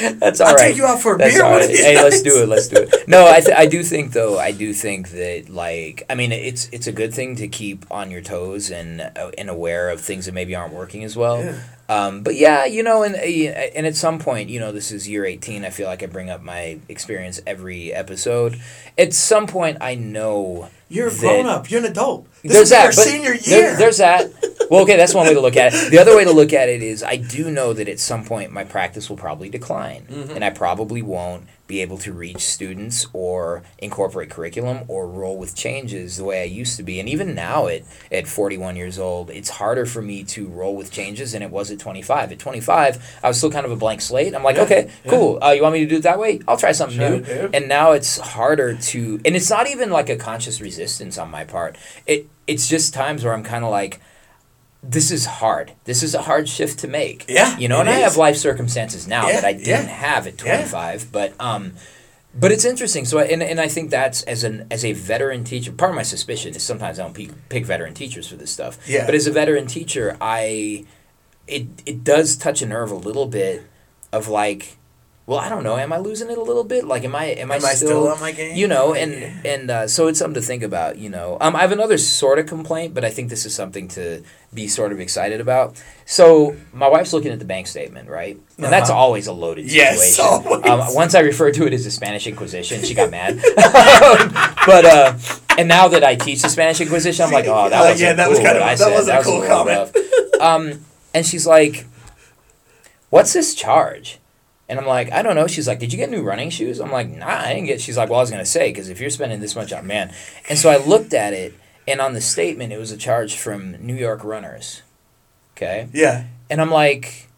That's all I'll right. take you out for a That's beer all these Hey, let's do it. Let's do it. No, I, th- I do think though. I do think that like I mean it's it's a good thing to keep on your toes and uh, and aware of things that maybe aren't working as well. Yeah. Um, but yeah, you know, and uh, and at some point, you know, this is year eighteen. I feel like I bring up my experience every episode. At some point, I know You're a grown up. You're an adult. This there's is that. senior there- year. there's that. Well, okay, that's one way to look at it. The other way to look at it is I do know that at some point my practice will probably decline, Mm-hmm. and I probably won't be able to reach students or incorporate curriculum or roll with changes the way I used to be. And even now, at at 41 years old, it's harder for me to roll with changes than it was at 25. At 25, I was still kind of a blank slate. I'm like, Yeah, okay, yeah. cool. Uh, you want me to do it that way? I'll try something Sure, new. yeah. And now it's harder to, and it's not even like a conscious resistance on my part. It it's just times where I'm kind of like, this is hard. This is a hard shift to make. Yeah, you know, and I have life circumstances now Yeah, that I didn't yeah. have at Yeah. 25. But um, but it's interesting. So I, and and I think that's as an as a veteran teacher. Part of my suspicion is sometimes I don't pick, pick veteran teachers for this stuff. Yeah. But as a veteran teacher, I it it does touch a nerve a little bit of like. Well, I don't know. Am I losing it a little bit? Like, am I am, Am I still on my game? you know and Yeah. and uh, so it's something to think about you know um, i have another sort of complaint but i think this is something to be sort of excited about so my wife's looking at the bank statement right and that's Uh-huh. always a loaded Yes, situation always. Um, once i referred to it as the spanish inquisition she got mad but uh and now that i teach the spanish inquisition i'm like oh that Uh, was yeah, that was kind of- I said. that said. was a cool little comment. um and she's like what's this charge and I'm like, I don't know. She's like, Did you get new running shoes? I'm like, Nah, I didn't get. She's like, Well, I was gonna say because if you're spending this much on man, and so I looked at it, and on the statement it was a charge from New York Runners. Okay, Yeah. and I'm like,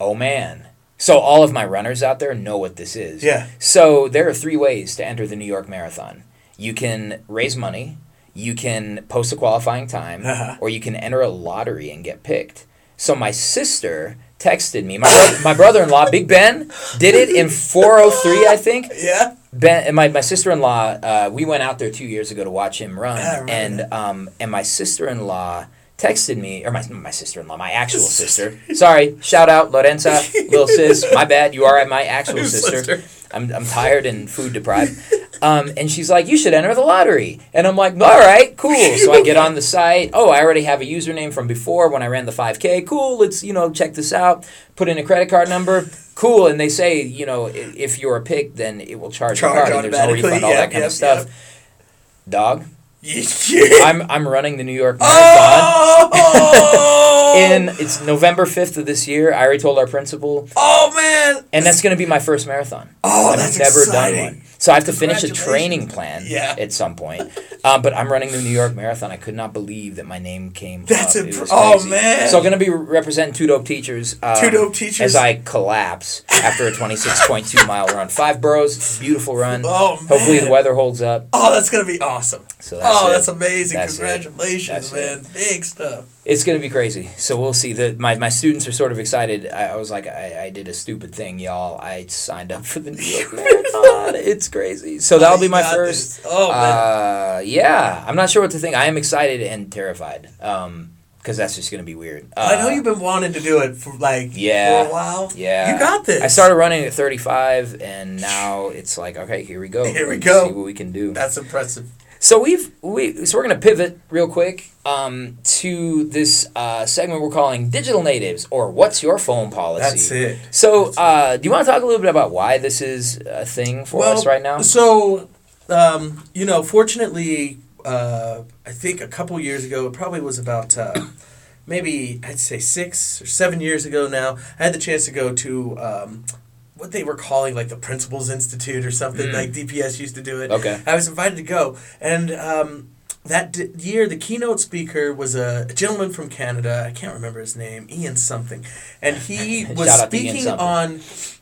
Oh man. So all of my runners out there know what this is. Yeah. So there are three ways to enter the New York Marathon. You can raise money, you can post a qualifying time, Uh-huh. or you can enter a lottery and get picked. So my sister texted me. My bro- my brother-in-law, Big Ben, did it in 403, I think. Yeah. Ben and my, my sister in law, uh, we went out there two years ago to watch him run, Yeah, and um, and my sister in law texted me, or my my sister in law, my actual sister. Sorry, shout out Lorenza, little sis. My bad, you are my actual sister. I'm I'm tired and food deprived. Um, and she's like, you should enter the lottery. And I'm like, all right, cool. So I get on the site. Oh, I already have a username from before when I ran the 5K. Cool. Let's, you know, check this out. Put in a credit card number. Cool. And they say, you know, if you're a pick, then it will charge, Charge your card. And there's no refund, all that kind of stuff. Dog. I'm, I'm running the New York Marathon. Oh! In it's November fifth of this year. I already told our principal, oh man! and that's going to be my first marathon. Oh, I've that's never exciting. done one. So I have to finish a training plan Yeah. at some point. Um, but I'm running the New York Marathon. I could not believe that my name came That's up. impr- oh, man. So I'm going to be representing Two Dope Teachers. Um, Two Dope Teachers. As I collapse after a 26.2 mile run. Five boroughs, beautiful run. Oh, man. Hopefully the weather holds up. Oh, that's gonna be awesome. So that's oh, it. that's amazing! That's. Congratulations, That's man! Big stuff. It's going to be crazy. So we'll see. The, my, my students are sort of excited. I, I was like, I, I did a stupid thing, y'all. I signed up for the New York Marathon. It's crazy. So that'll be my first. this. Oh man! Uh, yeah, I'm not sure what to think. I am excited and terrified. Um, because that's just gonna be weird. Uh, I know you've been wanting to do it for like yeah, for a while. Yeah, you got this. I started running at 35, and now it's like, okay, here we go. Here we Let's go. See what we can do. That's impressive. So we've we so we're gonna pivot real quick um, to this uh, segment we're calling digital natives or what's your phone policy. That's it. So That's uh, do you want to talk a little bit about why this is a thing for us right now? So, um, you know, fortunately, uh, I think a couple years ago, it probably was about uh, maybe I'd say six or seven years ago now. I had the chance to go to um, what they were calling like the Principals Institute or something. Mm. Like DPS used to do it. Okay. I was invited to go, and um, that d- year the keynote speaker was a, a gentleman from Canada. I can't remember his name, Ian something, and he was Shout out to Ian speaking on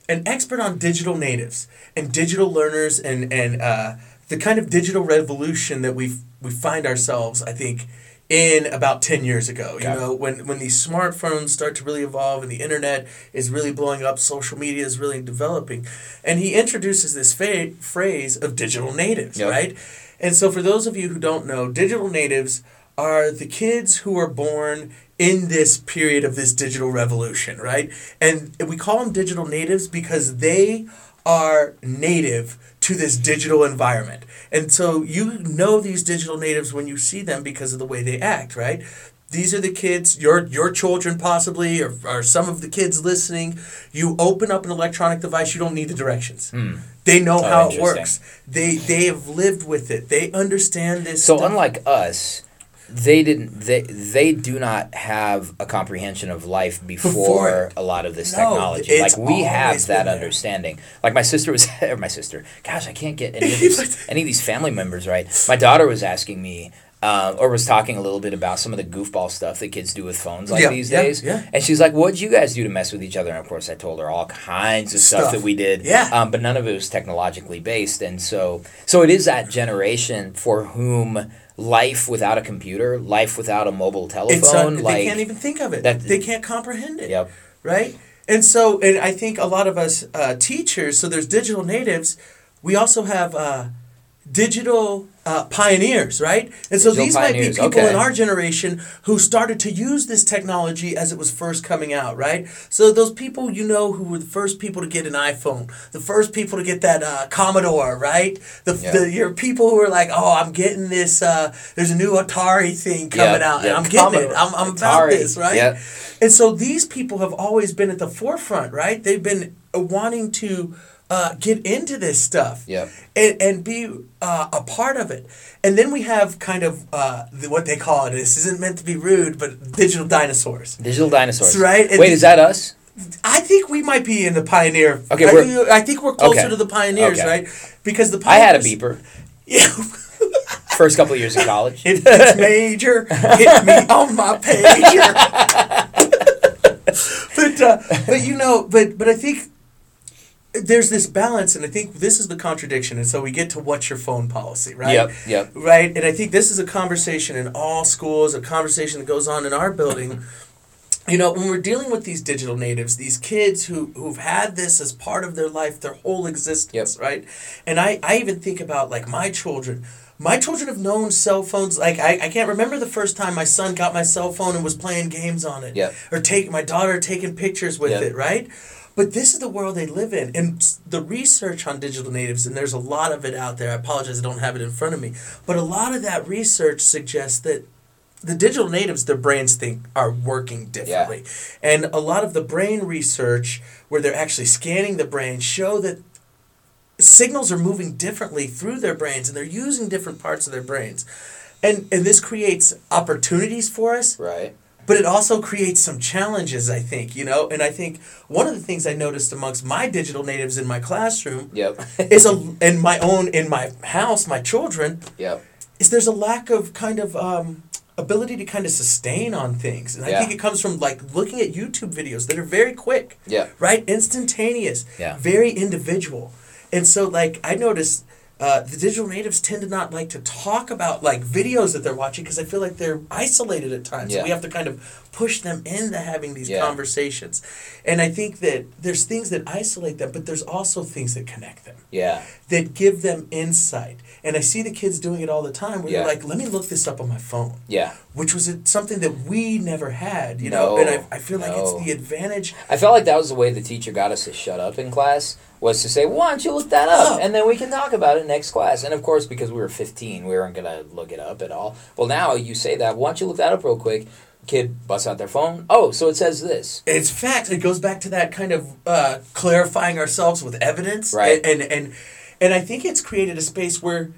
an expert on digital natives and digital learners and and uh, the kind of digital revolution that we we find ourselves. I think. In about ten years ago, you know, when when these smartphones start to really evolve and the internet is really blowing up, social media is really developing, and he introduces this fa- phrase of digital natives, Yep. right? And so, for those of you who don't know, digital natives are the kids who are born in this period of this digital revolution, right? And we call them digital natives because they are native to this digital environment. And so you know these digital natives when you see them because of the way they act, right? These are the kids, your your children possibly, or, or some of the kids listening. You open up an electronic device, you don't need the directions. Hmm. They know Oh, how it works. They they have lived with it. They understand this. So stuff. unlike us, they didn't. They they do not have a comprehension of life before, Before a lot of this No, technology. Like we have that understanding. Like my sister was. or my sister. Gosh, I can't get any of these any of these family members right. My daughter was asking me. Uh, or was talking a little bit about some of the goofball stuff that kids do with phones like Yeah, these yeah, days. yeah. And she's like, "What'd you guys do to mess with each other?" And of course, I told her all kinds of stuff, Stuff. that we did. Yeah. Um, but none of it was technologically based, and so so it is that generation for whom life without a computer, life without a mobile telephone, un- like they can't even think of it. that- they can't comprehend it. Yep. right? And so, and I think a lot of us uh, teachers, so there's digital natives, we also have uh, digital uh, pioneers, right? And so Digital these might be people okay. in our generation who started to use this technology as it was first coming out, right? So those people you know who were the first people to get an iPhone, the first people to get that uh, Commodore, right? The, Yeah. the your people who are like, oh, I'm getting this. Uh, there's a new Atari thing coming Yeah, out, yeah, and I'm getting it. I'm, I'm about this, right? yeah. And so these people have always been at the forefront, right? They've been uh, wanting to uh, get into this stuff Yep. and, and be uh, a part of it. And then we have kind of uh, the, what they call it. This isn't meant to be rude, but digital dinosaurs. digital dinosaurs. Right, and Wait, is that us? I think we might be in the pioneer. Okay, I, we're- think- I think we're closer Okay. to the pioneers, Okay. right? Because the I had a beeper. Yeah, First couple of years of college. it, it's major. Hit me on my pager. but uh, but you know, but but I think there's this balance, and I think this is the contradiction. And so we get to what's your phone policy, right? Yep. Yep. Right, and I think this is a conversation in all schools, a conversation that goes on in our building. You know, when we're dealing with these digital natives, these kids who who've had this as part of their life, their whole existence, right? And I I even think about like my children. My children have known cell phones. Like I, I can't remember the first time my son got my cell phone and was playing games on it. Yep. Or take my daughter taking pictures with Yep. it, right? But this is the world they live in. And the research on digital natives, and there's a lot of it out there. I apologize, I don't have it in front of me. But a lot of that research suggests that the digital natives, their brains think are working differently. And a lot of the brain research, where they're actually scanning the brain, show that signals are moving differently through their brains and they're using different parts of their brains. And, and this creates opportunities for us, Right. But it also creates some challenges, I think, you know? And I think one of the things I noticed amongst my digital natives in my classroom Yep. is a, in my own, in my house, my children, yep. is there's a lack of kind of um, ability to kind of sustain on things. And I Yeah. think it comes from like looking at YouTube videos that are very quick, Yeah. right? Instantaneous, Yeah. very individual. And so, like, I noticed uh, the digital natives tend to not like to talk about like videos that they're watching because I feel like they're isolated at times. Yeah. We have to kind of push them into having these Yeah. conversations. And I think that there's things that isolate them, but there's also things that connect them Yeah. that give them insight. And I see the kids doing it all the time where Yeah. they're like, let me look this up on my phone, Yeah. which was a- something that we never had, you No, know? And I, I feel like it's the advantage. I felt like that was the way the teacher got us to shut up in class was to say, "Why don't you look that up, Oh. and then we can talk about it next class." And of course, because we were fifteen, we weren't gonna look it up at all. Well, now you say that. Why don't you look that up real quick? Kid busts out their phone. Oh, so it says this. It's fact. It goes back to that kind of uh, clarifying ourselves with evidence. Right. And, and, and, and I think it's created a space where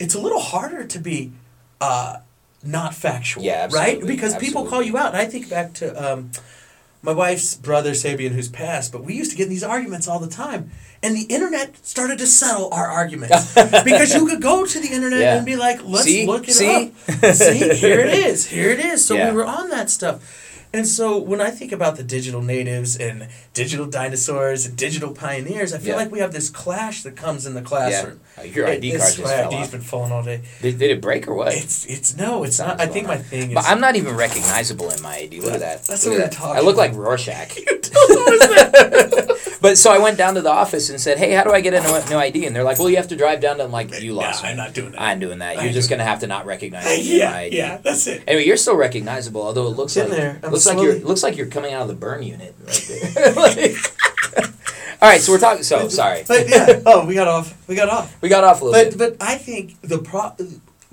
it's a little harder to be uh, not factual. Yeah, Right? absolutely, Because people call you out. And I think back to um, my wife's brother, Sabian, who's passed, but we used to get in these arguments all the time. And the internet started to settle our arguments. because you could go to the internet Yeah. and be like, let's See? look it See? up. See, here it is. Here it is. So Yeah. we were on that stuff. And so when I think about the digital natives and digital dinosaurs and digital pioneers, I feel Yeah. like we have this clash that comes in the classroom. Uh, Your It- ID it's- card just my ID's off. been falling all day. Did, did it break or what? It's it's no, it's not. I think my thing is. But I'm not even recognizable in my ID. Look at that. That's Look what we're that. talking I look like. Rorschach. You don't know? But so I went down to the office and said, "Hey, how do I get a new, new ID?" And they're like, "Well, you have to drive down to." I'm like, "You lost Yeah, me. I'm not doing that. I'm doing that. I You're just gonna have to not recognize me. yeah, my ID." yeah, that's it. Anyway, you're still recognizable, although it looks It's in like there. I'm looks like you're looks like you're coming out of the burn unit right there. Like- all right, so we're talking. So sorry, But yeah, oh, we got off. We got off. we got off a little But bit. but I think the pro,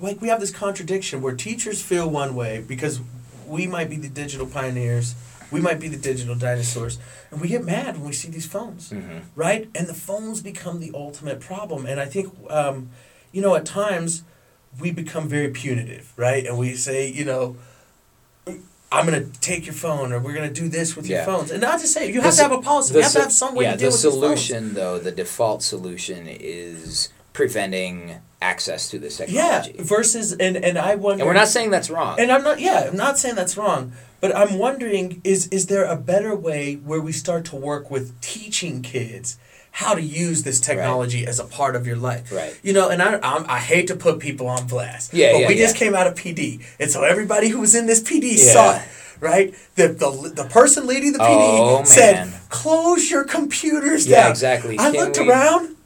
like we have this contradiction where teachers feel one way because we might be the digital pioneers, we might be the digital dinosaurs, and we get mad when we see these phones, Mhm. right? And the phones become the ultimate problem. And I think, um, you know, at times we become very punitive, right? And we say, you know. I'm gonna take your phone, or we're gonna do this with Yeah. your phones, and not just say you have s- to have a policy. You have to have some way yeah, to deal the with solution though, the default solution is preventing access to this technology. Yeah, versus and and I wonder. and we're not saying that's wrong. And I'm not. Yeah, I'm not saying that's wrong. But I'm wondering is is there a better way where we start to work with teaching kids how to use this technology as a part of your life? Right. You know, and I I'm, I hate to put people on blast. Yeah, But yeah, we just came out of PD, and so everybody who was in this PD Yeah. saw it. Right, the, the the person leading the PD Oh, said, man. "Close your computers Yeah, down." exactly. I Can looked we- around.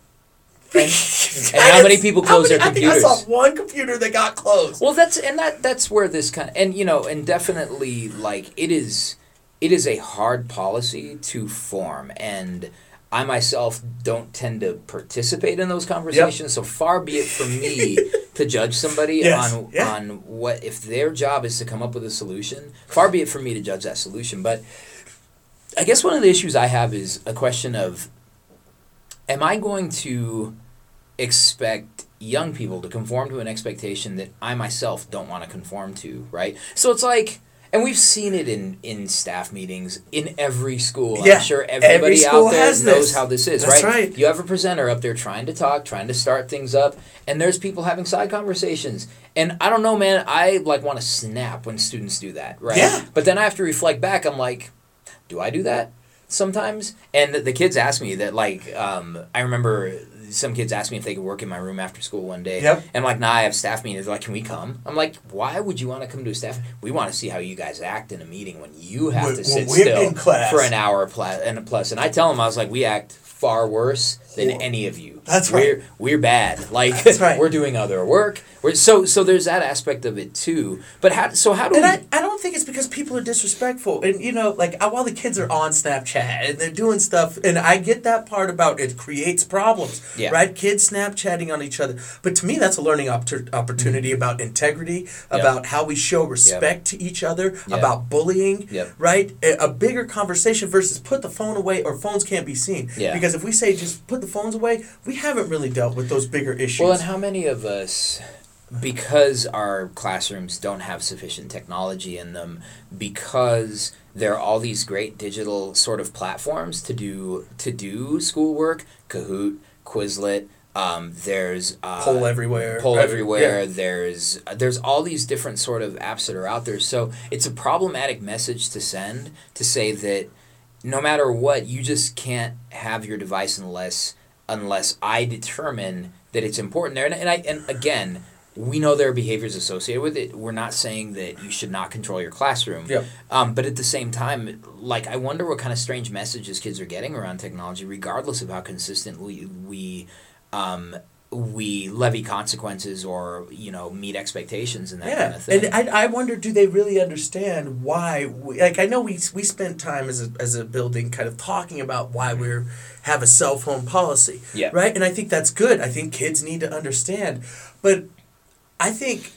And- and how many people close many- their I think I saw one computer that got closed. Well, that's and that that's where this kind and you know and definitely like it is it is a hard policy to form and I myself don't tend to participate in those conversations. So far be it from me to judge somebody Yes, on yeah. on what if their job is to come up with a solution. Far be it from me to judge that solution, but I guess one of the issues I have is a question of am I going to expect young people to conform to an expectation that I myself don't want to conform to, right? So it's like and we've seen it in in staff meetings in every school. Yeah, I'm sure everybody school out there knows this. how this is, That's right? right. You have a presenter up there trying to talk, trying to start things up, and there's people having side conversations. And I don't know, man, I like want to snap when students do that, right? Yeah. But then I have to reflect back. I'm like, do I do that sometimes? And the, the kids ask me that, like, um, I remember some kids asked me if they could work in my room after school one day. Yep. And I'm like, nah, I have staff meetings. They're like, can we come? I'm like, why would you want to come to a staff? We want to see how you guys act in a meeting when you have When- to sit still for an hour and a plus. And I tell them, I was like, we act far worse than any of you. That's we're, right. We're bad. Like That's right. we're doing other work. So so there's that aspect of it too. But how so how do And we? I, I don't think it's because people are disrespectful. And, you know, like, uh, while the kids are on Snapchat and they're doing stuff, and I get that part about it creates problems, Yeah. right? Kids Snapchatting on each other. But to me, that's a learning oppor- opportunity about integrity, about how we show respect to each other, Yeah. about bullying, Yep. right? A, a bigger conversation versus put the phone away or phones can't be seen. Yeah. Because if we say just put the phones away, we haven't really dealt with those bigger issues. Well, and how many of us, because our classrooms don't have sufficient technology in them, because there are all these great digital sort of platforms to do to do schoolwork, Kahoot, Quizlet. Um, there's uh, Poll everywhere. Poll Every- everywhere. yeah. There's there's all these different sort of apps that are out there. So it's a problematic message to send to say that no matter what, you just can't have your device unless unless I determine that it's important there. And, and I and again, we know there are behaviors associated with it. We're not saying that you should not control your classroom. Yep. Um, but at the same time, like I wonder what kind of strange messages kids are getting around technology, regardless of how consistently we um, we levy consequences or you know meet expectations and that yeah, kind of thing. and I, I wonder, do they really understand why? We, like, I know we we spent time as a as a building kind of talking about why we're have a cell phone policy, Yeah. right? And I think that's good. I think kids need to understand, but I think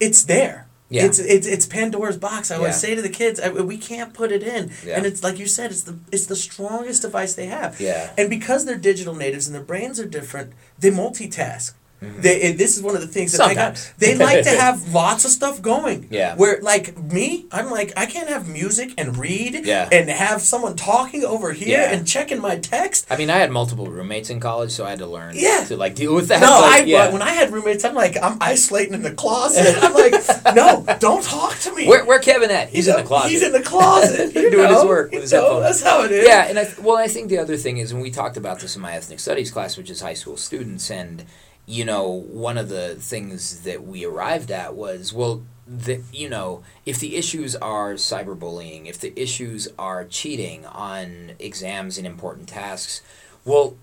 it's there. Yeah. It's, it's it's Pandora's box. I Yeah. always say to the kids, I, we can't put it in, Yeah. and it's like you said, it's the it's the strongest device they have. Yeah. And because they're digital natives and their brains are different, they multitask. Mm-hmm. They, and this is one of the things that I got. They like to have lots of stuff going. Yeah. Where like me, I'm like I can't have music and read. Yeah. And have someone talking over here Yeah. and checking my text. I mean, I had multiple roommates in college, so I had to learn Yeah. to like deal with that. No, but, I yeah. when I had roommates, I'm like I'm isolating in the closet. I'm like, no, don't talk to me. where where Kevin at? He's You in the closet. He's in the closet. Doing his work with his You know. That's how it is. Yeah, and I well, I think the other thing is, and we talked about this in my ethnic studies class, which is high school students, and you know, one of the things that we arrived at was, well, the you know if the issues are cyberbullying, if the issues are cheating on exams and important tasks, well,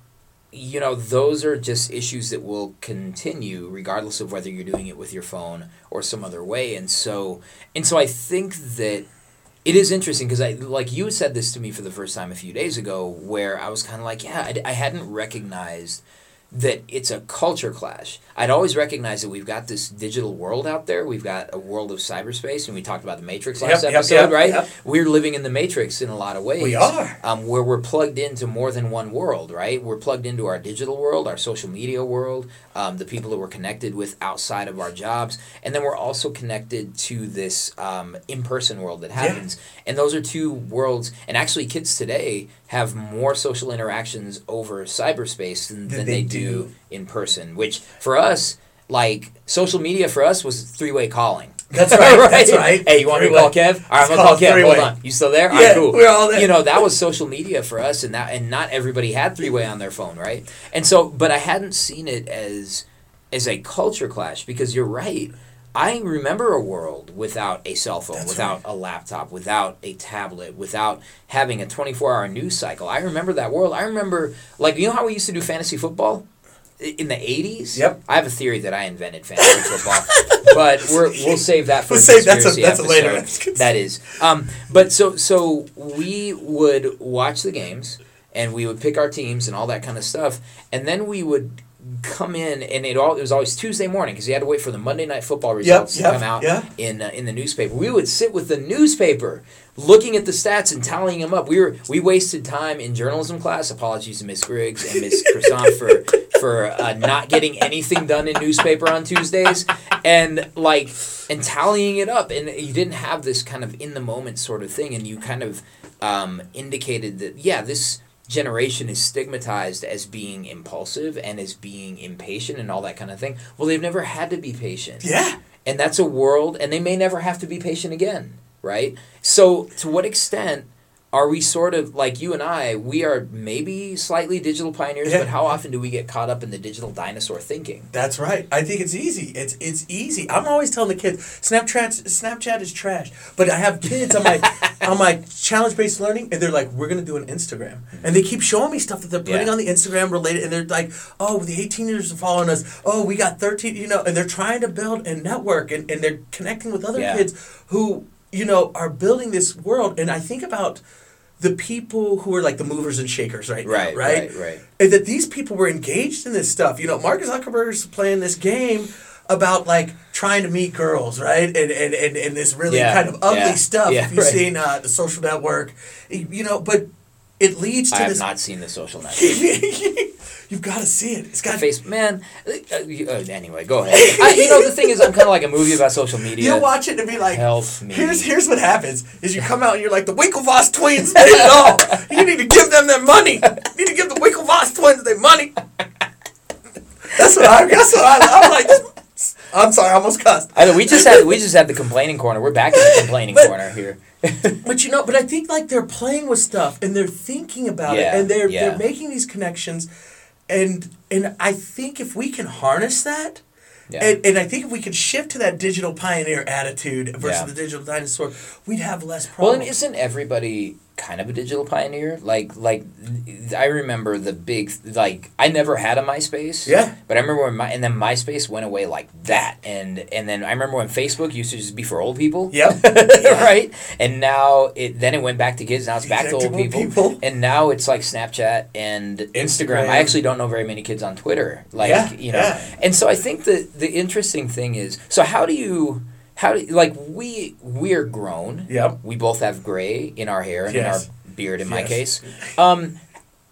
you know those are just issues that will continue regardless of whether you're doing it with your phone or some other way. And so and so I think that it is interesting because I like you said this to me for the first time a few days ago, where I was kind of like, yeah, I, I hadn't recognized that it's a culture clash. I'd always recognize that we've got this digital world out there. We've got a world of cyberspace, and we talked about the Matrix last Yep, episode, yep, right? yep. We're living in the Matrix in a lot of ways. We are. Um, where we're plugged into more than one world, right? We're plugged into our digital world, our social media world, um, the people that we're connected with outside of our jobs, and then we're also connected to this um, in-person world that happens. And those are two worlds. And actually, kids today have more social interactions over cyberspace than, Than than they they, do. Do. in person. Which for us, like social media for us was three-way calling. That's right, that's right. Hey, you want me to call Kev? All right, I'm gonna call Kev. Hold three-way. on. You still there? Yeah, right, cool. we're all there. You know, that was social media for us, and that and not everybody had three way on their phone, right? And so, but I hadn't seen it as as a culture clash because you're right. I remember a world without a cell phone, That's without a laptop, without a tablet, without having a 24 hour news cycle. I remember that world. I remember, like, you know how we used to do fantasy football? In the 80s? Yep. I have a theory that I invented fantasy football, but we're, we'll save that for We'll a save- that's a- that's a later. That is. Um, but so so we would watch the games and we would pick our teams and all that kind of stuff, and then we would come in and it all it was always Tuesday morning because you had to wait for the Monday night football results yep, to come out yeah. in uh, in the newspaper. We would sit with the newspaper looking at the stats and tallying them up. We were we wasted time in journalism class. Apologies to Miss Griggs and Miss Croissant for for uh, not getting anything done in newspaper on Tuesdays and like and tallying it up. And you didn't have this kind of in the moment sort of thing. And you kind of um, indicated that yeah this generation is stigmatized as being impulsive and as being impatient and all that kind of thing. Well, they've never had to be patient. Yeah. And that's a world, and they may never have to be patient again, right? So, to what extent are we sort of like you and I? We are maybe slightly digital pioneers, Yeah. but how often do we get caught up in the digital dinosaur thinking? That's right. I think it's easy. It's it's easy. I'm always telling the kids Snapchat Snapchat is trash. But I have kids on my on my challenge based learning, and they're like, "We're gonna do an Instagram," and they keep showing me stuff that they're putting Yeah. on the Instagram related, and they're like, "Oh, the 18 years are following us. Oh, we got 13," you know, and they're trying to build a network, and and they're connecting with other Yeah. kids who you know are building this world. And I think about the people who are like the movers and shakers right, Right, now, right? right, right. and that these people were engaged in this stuff. You know, Mark Zuckerberg's playing this game about like trying to meet girls, right? And and, and, and this really Yeah, kind of ugly yeah, stuff. yeah, if you've right. seen uh, the social network, you know, but it leads to I have this. not seen the social network. You've got to see it. It's got to Face man. Uh, you- uh, anyway, go ahead. I, you know the thing is, I'm kind of like a movie about social media. You'll watch it and be like, Help me. Here's here's what happens: is you come out and you're like the Winklevoss twins. They know you need to give them their money. You need to give the Winklevoss twins their money. That's what I. That's what I. I'm like. I'm sorry, I almost cussed. I know we just had we just had the complaining corner. We're back in the complaining But- corner here. But you know, but I think like they're playing with stuff and they're thinking about Yeah, it and they're yeah. they're making these connections, and and I think if we can harness that. Yeah. And, and I think if we could shift to that digital pioneer attitude versus Yeah. the digital dinosaur, we'd have less Well, problems. and isn't everybody kind of a digital pioneer? Like, like I remember the big like I never had a MySpace. Yeah. But I remember when my and then MySpace went away like that, and and then I remember when Facebook used to just be for old people. Yep. Yeah. right. And now it then it went back to kids. Now it's back to old to old people. people. And now it's like Snapchat and Instagram. Instagram. I actually don't know very many kids on Twitter. Like Yeah, you know. yeah. And so I think that the interesting thing is so how do you how do like we we're grown. Yep. We both have gray in our hair and Yes. in our beard in my case. Um,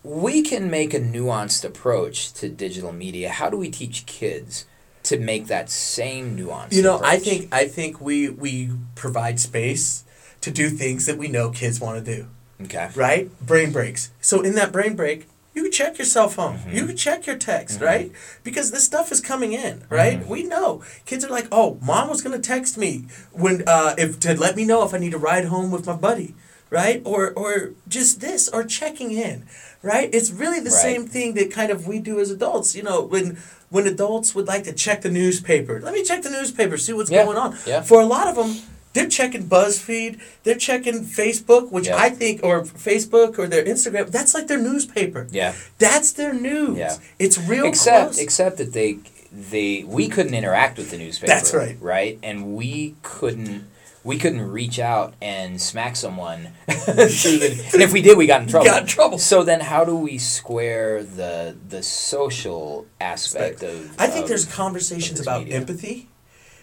we can make a nuanced approach to digital media. How do we teach kids to make that same nuance? You know, I think I think we we provide space to do things that we know kids want to do. Okay. right? Brain breaks. So in that brain break, you can check your cell phone. Mm-hmm. You can check your text, right? Because this stuff is coming in, right? Mm-hmm. We know kids are like, "Oh, mom was gonna text me when uh, if to let me know if I need to ride home with my buddy." Right, or or just this, or checking in, right? It's really the Right. same thing that kind of we do as adults. You know, when when adults would like to check the newspaper. Let me check the newspaper, see what's Yeah, going on. yeah. For a lot of them, they're checking BuzzFeed, they're checking Facebook, which Yeah. I think, or Facebook or their Instagram. That's like their newspaper. Yeah. That's their news. Yeah. It's real except close. except that they they we couldn't interact with the newspaper. That's right. Right, and we couldn't we couldn't reach out and smack someone the, and if we did, we got in trouble. got in trouble. So then, how do we square the the social aspect of? I think of- there's conversations about media. empathy.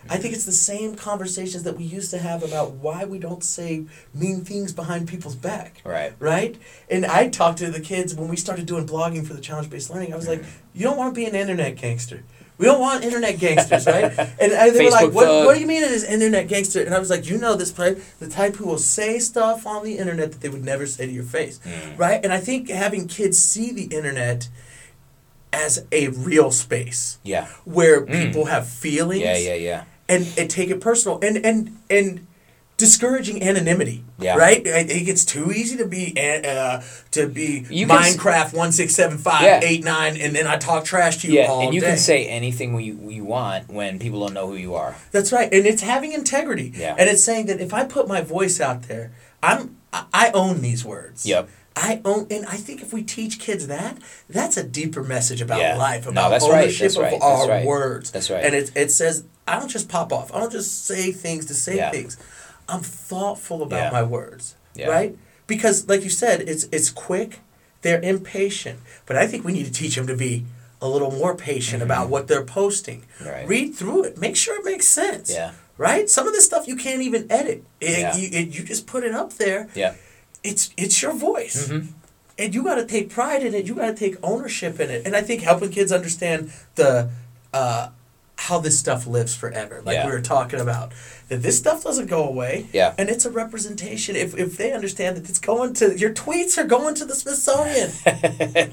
I think it's the same conversations that we used to have about why we don't say mean things behind people's back. right. Right? And I talked to the kids when we started doing blogging for the challenge based learning. I was like, you don't want to be an internet gangster. We don't want internet gangsters, right? And I, they were like, what, thug. what do you mean it is internet gangster? And I was like, you know this type, the type who will say stuff on the internet that they would never say to your face, Mm. right? And I think having kids see the internet as a real space Yeah. where Mm. people have feelings Yeah. Yeah. Yeah. and, and take it personal and and and discouraging anonymity Yeah. right i think it's too easy to be an- uh, to be You minecraft 1675 Yeah. 89 and then i talk trash to you Yeah, all and you day can say anything we you want when people don't know who you are. that's right and it's having integrity Yeah. and it's saying that if i put my voice out there i'm i I own these words Yep. I own, and I think if we teach kids that, that's a deeper message about Yeah. life, No, about right, ownership right, of our that's right, words. that's right. And it, it says, I don't just pop off. I don't just say things to say Yeah. things. I'm thoughtful about Yeah. my words, right? Because, like you said, it's it's quick. They're impatient, but I think we need to teach them to be a little more patient about what they're posting. Mm-hmm. Right. Read through it. Make sure it makes sense. Yeah. Right. Some of this stuff you can't even edit. It, Yeah. you, it, you just put it up there Yeah. It's it's your voice Mhm. and you got to take pride in it you got to take ownership in it and i think helping kids understand the uh, how this stuff lives forever like Yeah. we were talking about that this stuff doesn't go away Yeah. and it's a representation if, if they understand that it's going to your tweets are going to the smithsonian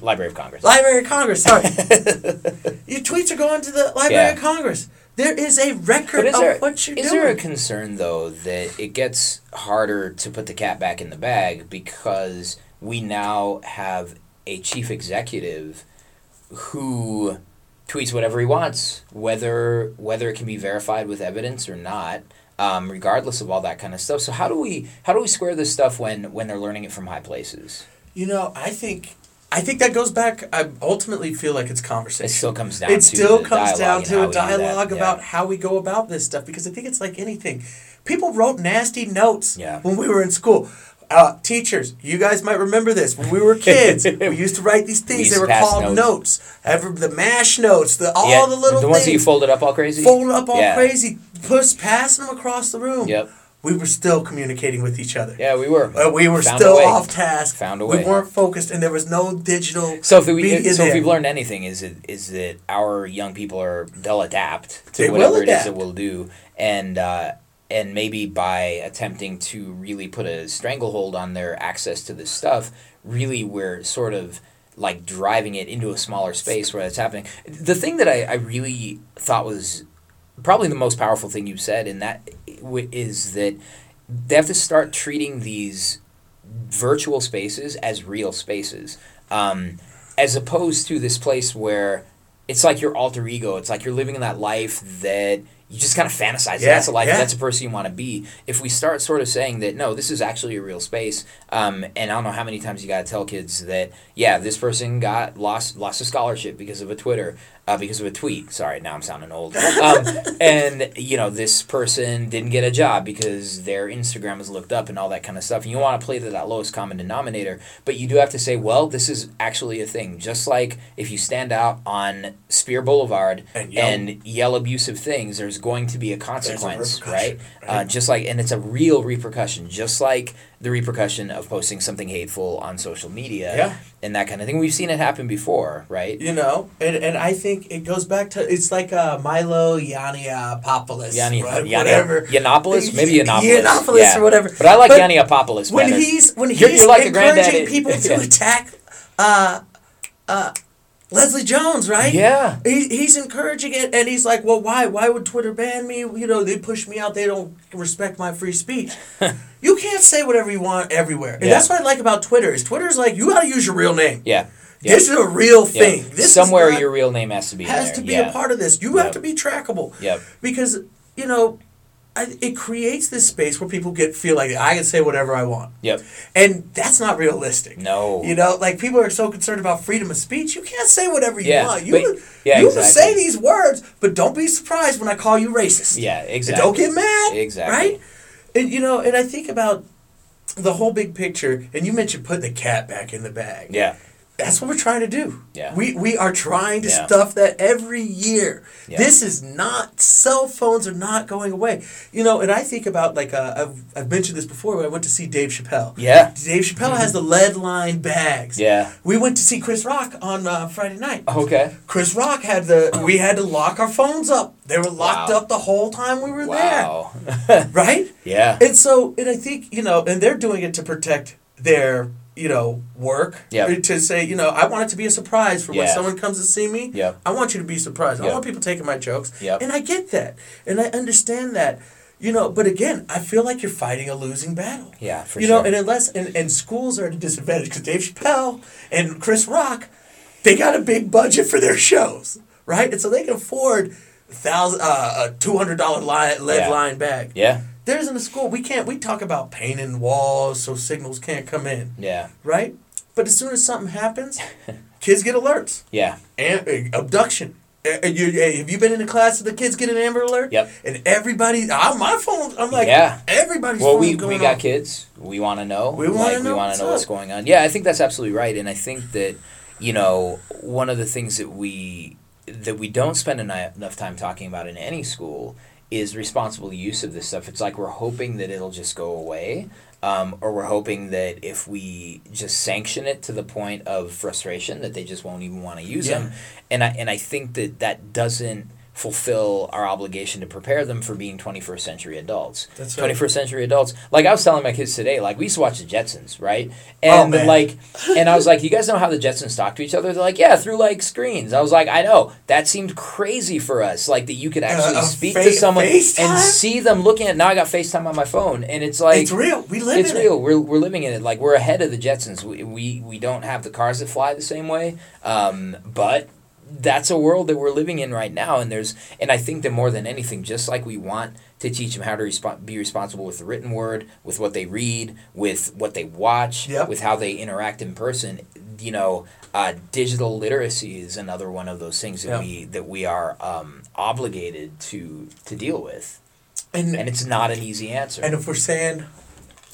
Library of Congress. library of congress sorry your tweets are going to the library Yeah. of congress there is a record is of there, what you're is doing there a concern though that it gets harder to put the cat back in the bag because we now have a chief executive who tweets whatever he wants, whether whether it can be verified with evidence or not, um, regardless of all that kind of stuff. So how do we how do we square this stuff when when they're learning it from high places? You know, I think I think that goes back. I ultimately feel like it's conversation. It still comes down. It to still comes down to a dialogue Yeah. about how we go about this stuff because I think it's like anything. People wrote nasty notes Yeah. when we were in school. Uh, teachers, you guys might remember this. When we were kids, we used to write these things. They were called notes. notes. Every, the mash notes, the all Yeah, the little the ones that you folded up all crazy. folded up all Yeah. crazy, push passing them across the room. Yep. We were still communicating with each other. Yeah, we were. Uh, we were Found a still way. off task. Found a way. We weren't focused, and there was no digital. So if we so if we've learned anything is it is that our young people are they'll adapt to They whatever it is adapt. that we'll do and uh, and maybe by attempting to really put a stranglehold on their access to this stuff, really we're sort of like driving it into a smaller space where that's happening. The thing that I, I really thought was probably the most powerful thing you said in that w- is that they have to start treating these virtual spaces as real spaces um, as opposed to this place where it's like your alter ego it's like you're living in that life that you just kind of fantasize Yeah, that's a life yeah. that's a person you want to be if we start sort of saying that no this is actually a real space um, and i don't know how many times you got to tell kids that yeah this person got lost lost a scholarship because of a twitter uh, because of a tweet. Sorry now i'm sounding old. Um, and you know this person didn't get a job because their instagram was looked up and all that kind of stuff. And you want to play to that lowest common denominator but you do have to say well this is actually a thing. Just like if you stand out on Speer boulevard And yell. and yell abusive things there's going to be a consequence right, repercussion, Uh, right. just like and it's a real repercussion. Just like the repercussion of posting something hateful on social media Yeah. and that kind of thing we've seen it happen before right You know, and, and I think it goes back to it's like uh, Milo Yiannopoulos, Yanni, right? Yanni, whatever. Yiannopoulos? Maybe Yiannopoulos. Yiannopoulos Yeah. or whatever. But I like But Yiannopoulos when better. he's when he's You're- you're like encouraging people to Yeah. attack uh, uh, Leslie Jones, right? Yeah. He, he's encouraging it, and he's like, "Well, why? Why would Twitter ban me? You know, they push me out. They don't respect my free speech. you can't say whatever you want everywhere, and Yeah. that's what I like about Twitter. Is Twitter's like you got to use your real name. Yeah. Yep. This is a real Yep. thing. This is Somewhere not- your real name has to be has there. to be yeah. a part of this. You Yep. have to be trackable. Yep. Because you know, I, it creates this space where people get feel like I can say whatever I want, Yep. and that's not realistic. No. You know, like people are so concerned about freedom of speech. You can't say whatever you Yeah, want. You but- can, yeah, you can say these words, but don't be surprised when I call you racist. Yeah, And exactly. don't get mad. Exactly. Right? And you know, and I think about the whole big picture, and you mentioned putting the cat back in the bag. Yeah. That's what we're trying to do. Yeah. We we are trying to Yeah. stuff that every year. Yeah. This is not cell phones are not going away. You know, and I think about like uh, I've I've mentioned this before when I went to see Dave Chappelle. Yeah. Dave Chappelle has the lead line bags. Yeah. We went to see Chris Rock on uh, Friday night. Okay. Chris Rock had the we had to lock our phones up. They were locked Wow. up the whole time we were Wow. there. Right? yeah. And so, and I think you know, and they're doing it to protect their you know work. To say, you know, I want it to be a surprise for when Yeah. someone comes to see me. Yep. I want you to be surprised. I want people taking my jokes. Yep. And I get that, and I understand that. You know, but again, I feel like you're fighting a losing battle. Yeah, for you sure. know, and unless and, and schools are at a disadvantage because Dave Chappelle and Chris Rock, they got a big budget for their shows, right? And so they can afford thousand uh, a two hundred dollar line lead Yeah. line bag. yeah. There's in the school we can't we talk about painting walls so signals can't come in, Yeah. right? But as soon as something happens, kids get alerts. Yeah. And uh, abduction. Uh, uh, you, hey, have you been in a class that the kids get an Amber Alert? Yep. And everybody, on my phone, I'm like, Yeah. everybody's Well, we, going we got off. kids. We want to know. We wanna like, know We want what's to know what's going on. Yeah, I think that's absolutely right, and I think that you know one of the things that we that we don't spend enough time talking about in any school is responsible use of this stuff. It's like we're hoping that it'll just go away. Um, or we're hoping that if we just sanction it to the point of frustration, that they just won't even want to use Yeah. them, and I and I think that that doesn't fulfill our obligation to prepare them for being 21st century adults. That's right. 21st century adults. Like I was telling my kids today, like we used to watch the Jetsons, right? Oh, And man. like, and I was like, you guys know how the Jetsons talk to each other? They're like, yeah, through like screens. I was like, I know. That seemed crazy for us, like that you could actually Uh, speak fa- to someone FaceTime? and see them looking at. Now I got FaceTime on my phone, and it's like it's real. We live it's in real. it. We're, we're living in it. Like we're ahead of the Jetsons. We, we we don't have the cars that fly the same way. Um, but that's a world that we're living in right now. And there's and I think that more than anything, just like we want to teach them how to respo- be responsible with the written word, with what they read, with what they watch, Yep. with how they interact in person. You know, uh, digital literacy is another one of those things that Yep. we that we are um, obligated to to deal with, And, and it's not an easy answer. and if we're saying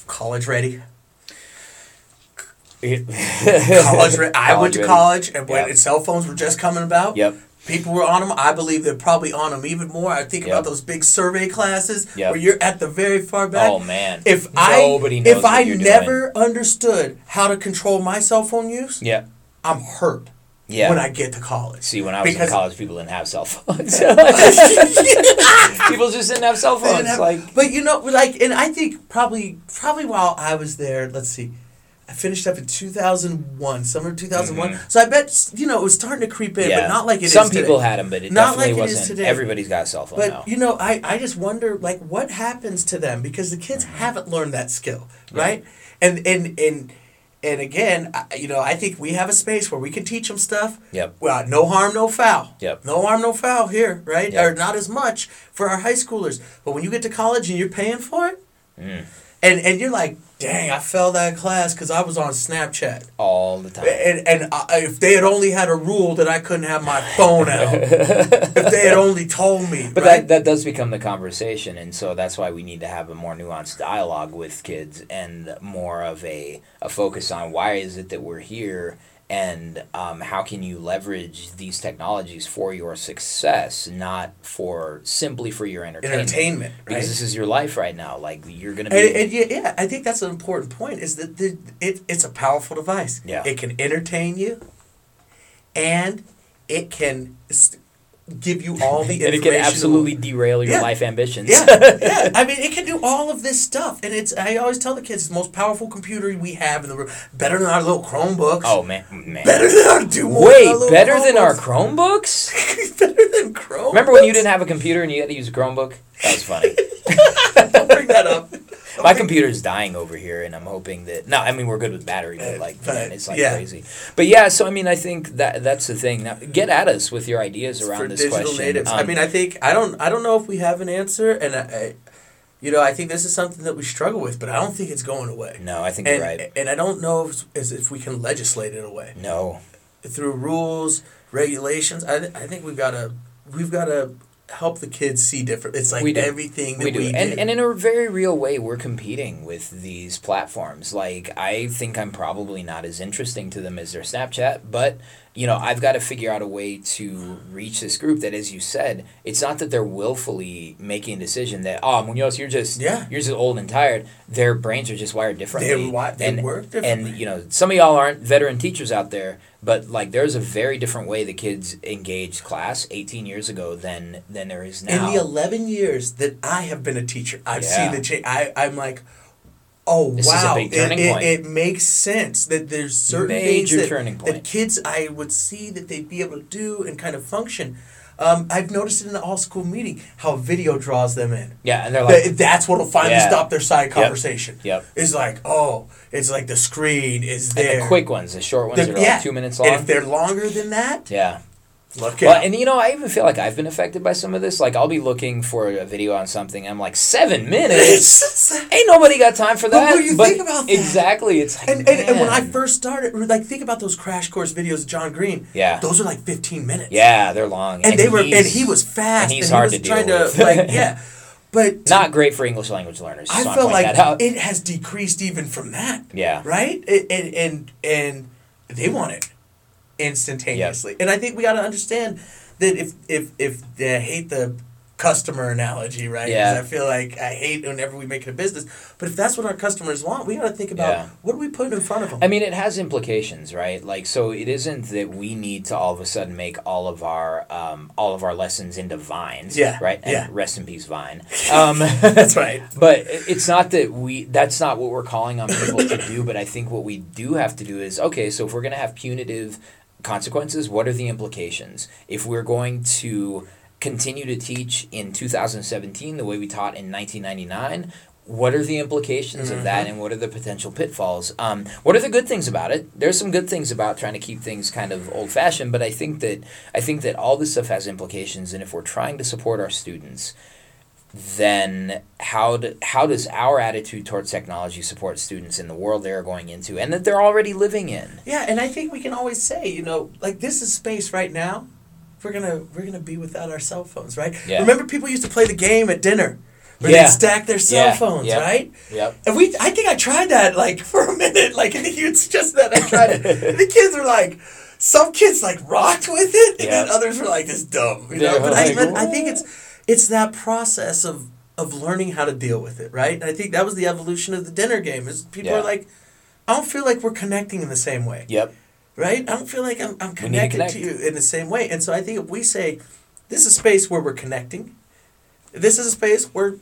college ready, college college ready. I oh, went to ready. college, and when Yep. cell phones were just coming about, Yep. people were on them. I believe they're probably on them even more. I think Yep. about those big survey classes Yep. where you're at the very far back. Oh man. If Nobody I knows if I never understood how to control my cell phone use, Yeah. I'm hurt Yeah. when I get to college. See, when I was Because- in college, people didn't have cell phones. people just didn't have cell phones. have- like, but you know, like, and I think probably probably while I was there, let's see, I finished up in two thousand one, summer two So I bet you know it was starting to creep in, Mm-hmm. yeah. but not like it Some today. people had them, but it Not definitely like it is wasn't. today. Everybody's got a cell phone But now. you know, I, I just wonder like what happens to them because the kids Mm-hmm. haven't learned that skill, right? And and and and again, I, you know, I think we have a space where we can teach them stuff. Yep. Well, no harm, no foul. Yep. No harm, no foul here, right? Yep. Or not as much for our high schoolers. But when you get to college and you're paying for it, Mm. and and you're like, dang, I failed that class because I was on Snapchat. All the time. And and I, if they had only had a rule that I couldn't have my phone out, if they had only told me, But right? that, that does become the conversation, and so that's why we need to have a more nuanced dialogue with kids and more of a, a focus on why is it that we're here and um, how can you leverage these technologies for your success, not for simply for your entertainment. entertainment, right? Because this is your life right now. Like you're gonna be. And, and yeah, yeah, I think that's an important point. Is that the, it, it's a powerful device. Yeah. it can entertain you, and it can give you all the and information. it can absolutely derail your Yeah. life ambitions. Yeah, yeah. I mean, it can do all of this stuff, and it's. I always tell the kids, it's the most powerful computer we have in the room. Better than our little Chromebooks. oh man, man. better than our do more. Wait, better than our Chromebooks. Chromebooks? better than Chromebooks. Remember when you didn't have a computer and you had to use a Chromebook? That was funny. Don't bring that up. My computer's dying over here, and I'm hoping that. No, I mean we're good with battery, but Uh, like man, it's like yeah. crazy. But yeah, so I mean, I think that that's the thing. Now, get at us with your ideas around for this digital question. natives. I Um, mean, I think I don't I don't know if we have an answer, and I, I, you know, I think this is something that we struggle with, but I don't think it's going away. no, I think And you're right. and I don't know if, as if we can legislate it away No, through rules, regulations. I, th- I think we've got to we've got to help the kids see different. It's like We do. everything that we we do. do. and and in a very real way, we're competing with these platforms. Like I think I'm probably not as interesting to them as their Snapchat, but you know I've got to figure out a way to reach this group. That, as you said, it's not that they're willfully making a decision that oh Munoz, you're just Yeah. you're just old and tired. Their brains are just wired differently. They wi- they and, work differently. And you know some of y'all aren't veteran teachers out there, but like there's a very different way the kids engaged class 18 years ago than than there is now. in the eleven years that I have been a teacher, I've Yeah. seen the change. I I'm like. Oh This wow! It- it, it, makes sense that there's certain Major things that, that kids I would see that they'd be able to do and kind of function. Um, I've noticed it in the all school meeting how video draws them in. yeah, and they're like. That- that's what'll finally Yeah. stop their side conversation. Yep. It's like, oh, it's like the screen is And there. the quick ones, the short ones The- are like two minutes long. And if they're longer than that, yeah. Look Well, and you know, I even feel like I've been affected by some of this. Like, I'll be looking for a video on something. And I'm like, seven minutes? Ain't nobody got time for But that. when you think about that- exactly, it's like, and, and, and when I first started, like think about those crash course videos of John Green. Yeah. Those are like 15 minutes. yeah, they're long, And, they were, and he was fast. and he's he hard was to deal with. to, like, yeah. But not great for English language learners. I feel like it has decreased even from that. Yeah. Right? It, and, and and they want it instantaneously. And I think we got to understand that if if if I hate the customer analogy, right? Yeah. I feel like I hate whenever we make it a business. But if that's what our customers want, we got to think about Yeah. what are we putting in front of them. I mean, it has implications, right? Like, so it isn't that we need to all of a sudden make all of our um, all of our lessons into vines, Yeah, right? And yeah. rest in peace, Vine. Um, that's right. But it's not that we. That's not what we're calling on people to do. But I think what we do have to do is okay. So if we're going to have punitive consequences, what are the implications? If we're going to continue to teach in 2017 the way we taught in 1999. What are the implications of that, and what are the potential pitfalls? Um, what are the good things about it? There's some good things about trying to keep things kind of old fashioned, but I think that I think that all this stuff has implications, and if we're trying to support our students, then how do, how does our attitude towards technology support students in the world they're going into and that they're already living in? Yeah, and I think we can always say, you know, like this is space right now. We're gonna we're gonna be without our cell phones, right? Yeah. Remember, people used to play the game at dinner, where Yeah. they'd stack their cell Yeah, phones, yep. right? Yep. And we, I think I tried that like for a minute. Like, and you suggested that I tried it. And the kids were like, some kids like rocked with it, and then others were like, "It's dumb," you know. They're But like, I, I think it's it's that process of of learning how to deal with it, right? And I think that was the evolution of the dinner game. Is people Yeah. are like, I don't feel like we're connecting in the same way Yep. right? I don't feel like I'm, I'm need to connected to, you in the same way. And so I think if we say, this is a space where we're connecting, this is a space where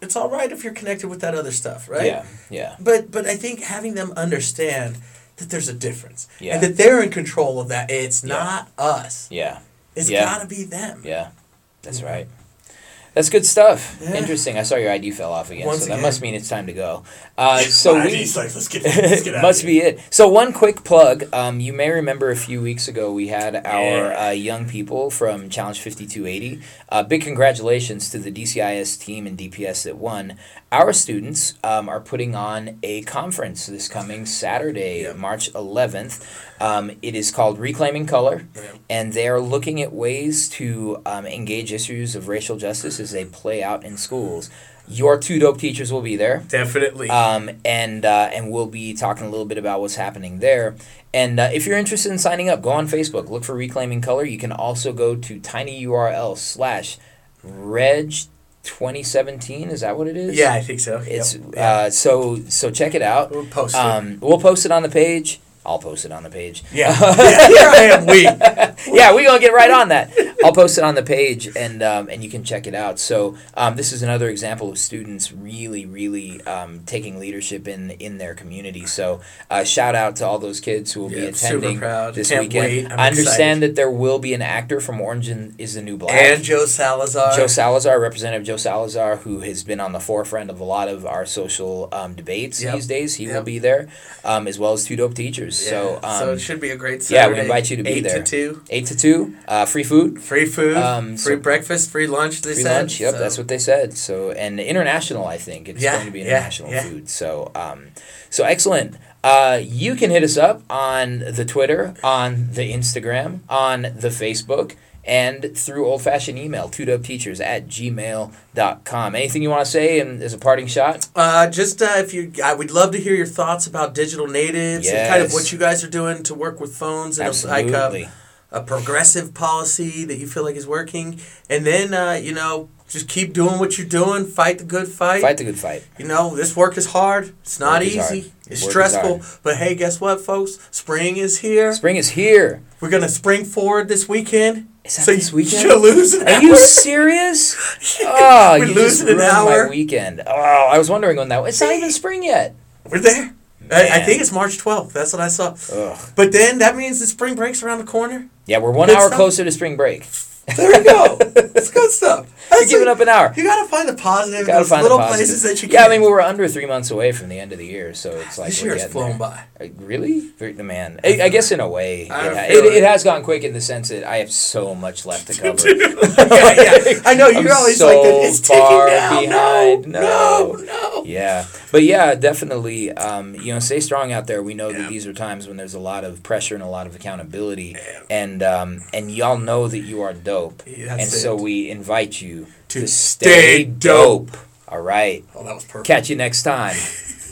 it's all right if you're connected with that other stuff, right? Yeah. Yeah. But but I think having them understand that there's a difference Yeah. and that they're in control of that. It's Yeah. not us. Yeah. It's Yeah. got to be them. Yeah. That's Mhm. right. That's good stuff. Yeah. Interesting. I saw your ID fell off again, Once so that again. must mean it's time to go. Uh, so we He's like, let's get, let's get out must be it. So one quick plug. Um, you may remember a few weeks ago we had our Yeah. uh, young people from Challenge Fifty Two Eighty. Uh, big congratulations to the DCIS team and DPS that won. Our students um, are putting on a conference this coming Saturday, Yeah. March eleventh. Um, it is called Reclaiming Color, and they are looking at ways to um, engage issues of racial justice as they play out in schools. Your two dope teachers will be there. Definitely. Um, and uh, and we'll be talking a little bit about what's happening there. And uh, if you're interested in signing up, go on Facebook, look for Reclaiming Color. You can also go to tinyurl slash reg 2017. Is that what it is? yeah, I think so. It's Yep. uh, so so check it out. We'll post it. Um, we'll post it on the page. I'll post it on the page. yeah. yeah. Here I am. We. yeah, we're gonna get right on that. I'll post it on the page, and um, and you can check it out. So um, this is another example of students really, really um, taking leadership in in their community. So uh, shout out to all those kids who will Yeah, be attending this Can't weekend. I understand excited. that there will be an actor from Orange and is the New Black. And Joe Salazar. Joe Salazar, Representative Joe Salazar, who has been on the forefront of a lot of our social um, debates Yep. these days, he will be there, um, as well as two dope teachers. Yeah, So, um, so it should be a great yeah, we invite you to be Eight there. to two. eight to two, uh, free food, Free food, Um, free so- breakfast, free lunch. They free said. lunch. Yep, so- that's what they said. So, and international, I think it's Yeah, going to be international yeah. food. So, um, so excellent. Uh, you can hit us up on the Twitter, on the Instagram, on the Facebook, and through old fashioned email, teachers at gmail.com. Anything you want to say and as a parting shot? Uh, just uh, if you, I would love to hear your thoughts about digital natives and kind of what you guys are doing to work with phones and a, like Absolutely. A, progressive policy that you feel like is working. And then uh, you know, just keep doing what you're doing. Fight the good fight. Fight the good fight. You know, this work is hard. It's not Work easy. It's Work stressful. But hey, guess what, folks? Spring is here. Spring is here. We're gonna spring forward this weekend. Is that so this weekend? You're losing. Are you serious? Oh, We're you just losing an hour. my weekend. Oh, I was wondering when that. Was. It's not even spring yet. We're there. I, I think it's March 12th. That's what I saw. Ugh. But then that means the spring break's around the corner. Yeah, we're one Good hour stuff. closer to spring break. There we go. It's good stuff. You're giving like- up an hour. You gotta find the positive. Gotta find little the positive. places that you yeah, can. I mean, we're under three months away from the end of the year, so it's like this year's flown there. by. Uh, Really, man. I, I guess in a way, I it, it, has gone quick in the sense that I have so much left to cover. yeah, yeah. I know you're I'm always so like, it's ticking far down. behind. No, No. no, no. Yeah, but yeah, definitely. Um, you know, stay strong out there. We know Yeah. that these are times when there's a lot of pressure and a lot of accountability, and um, and y'all know that you are dope, Yeah, that's and so we invite you To to, stay stay dope. All right, Oh, that was perfect. catch you next time.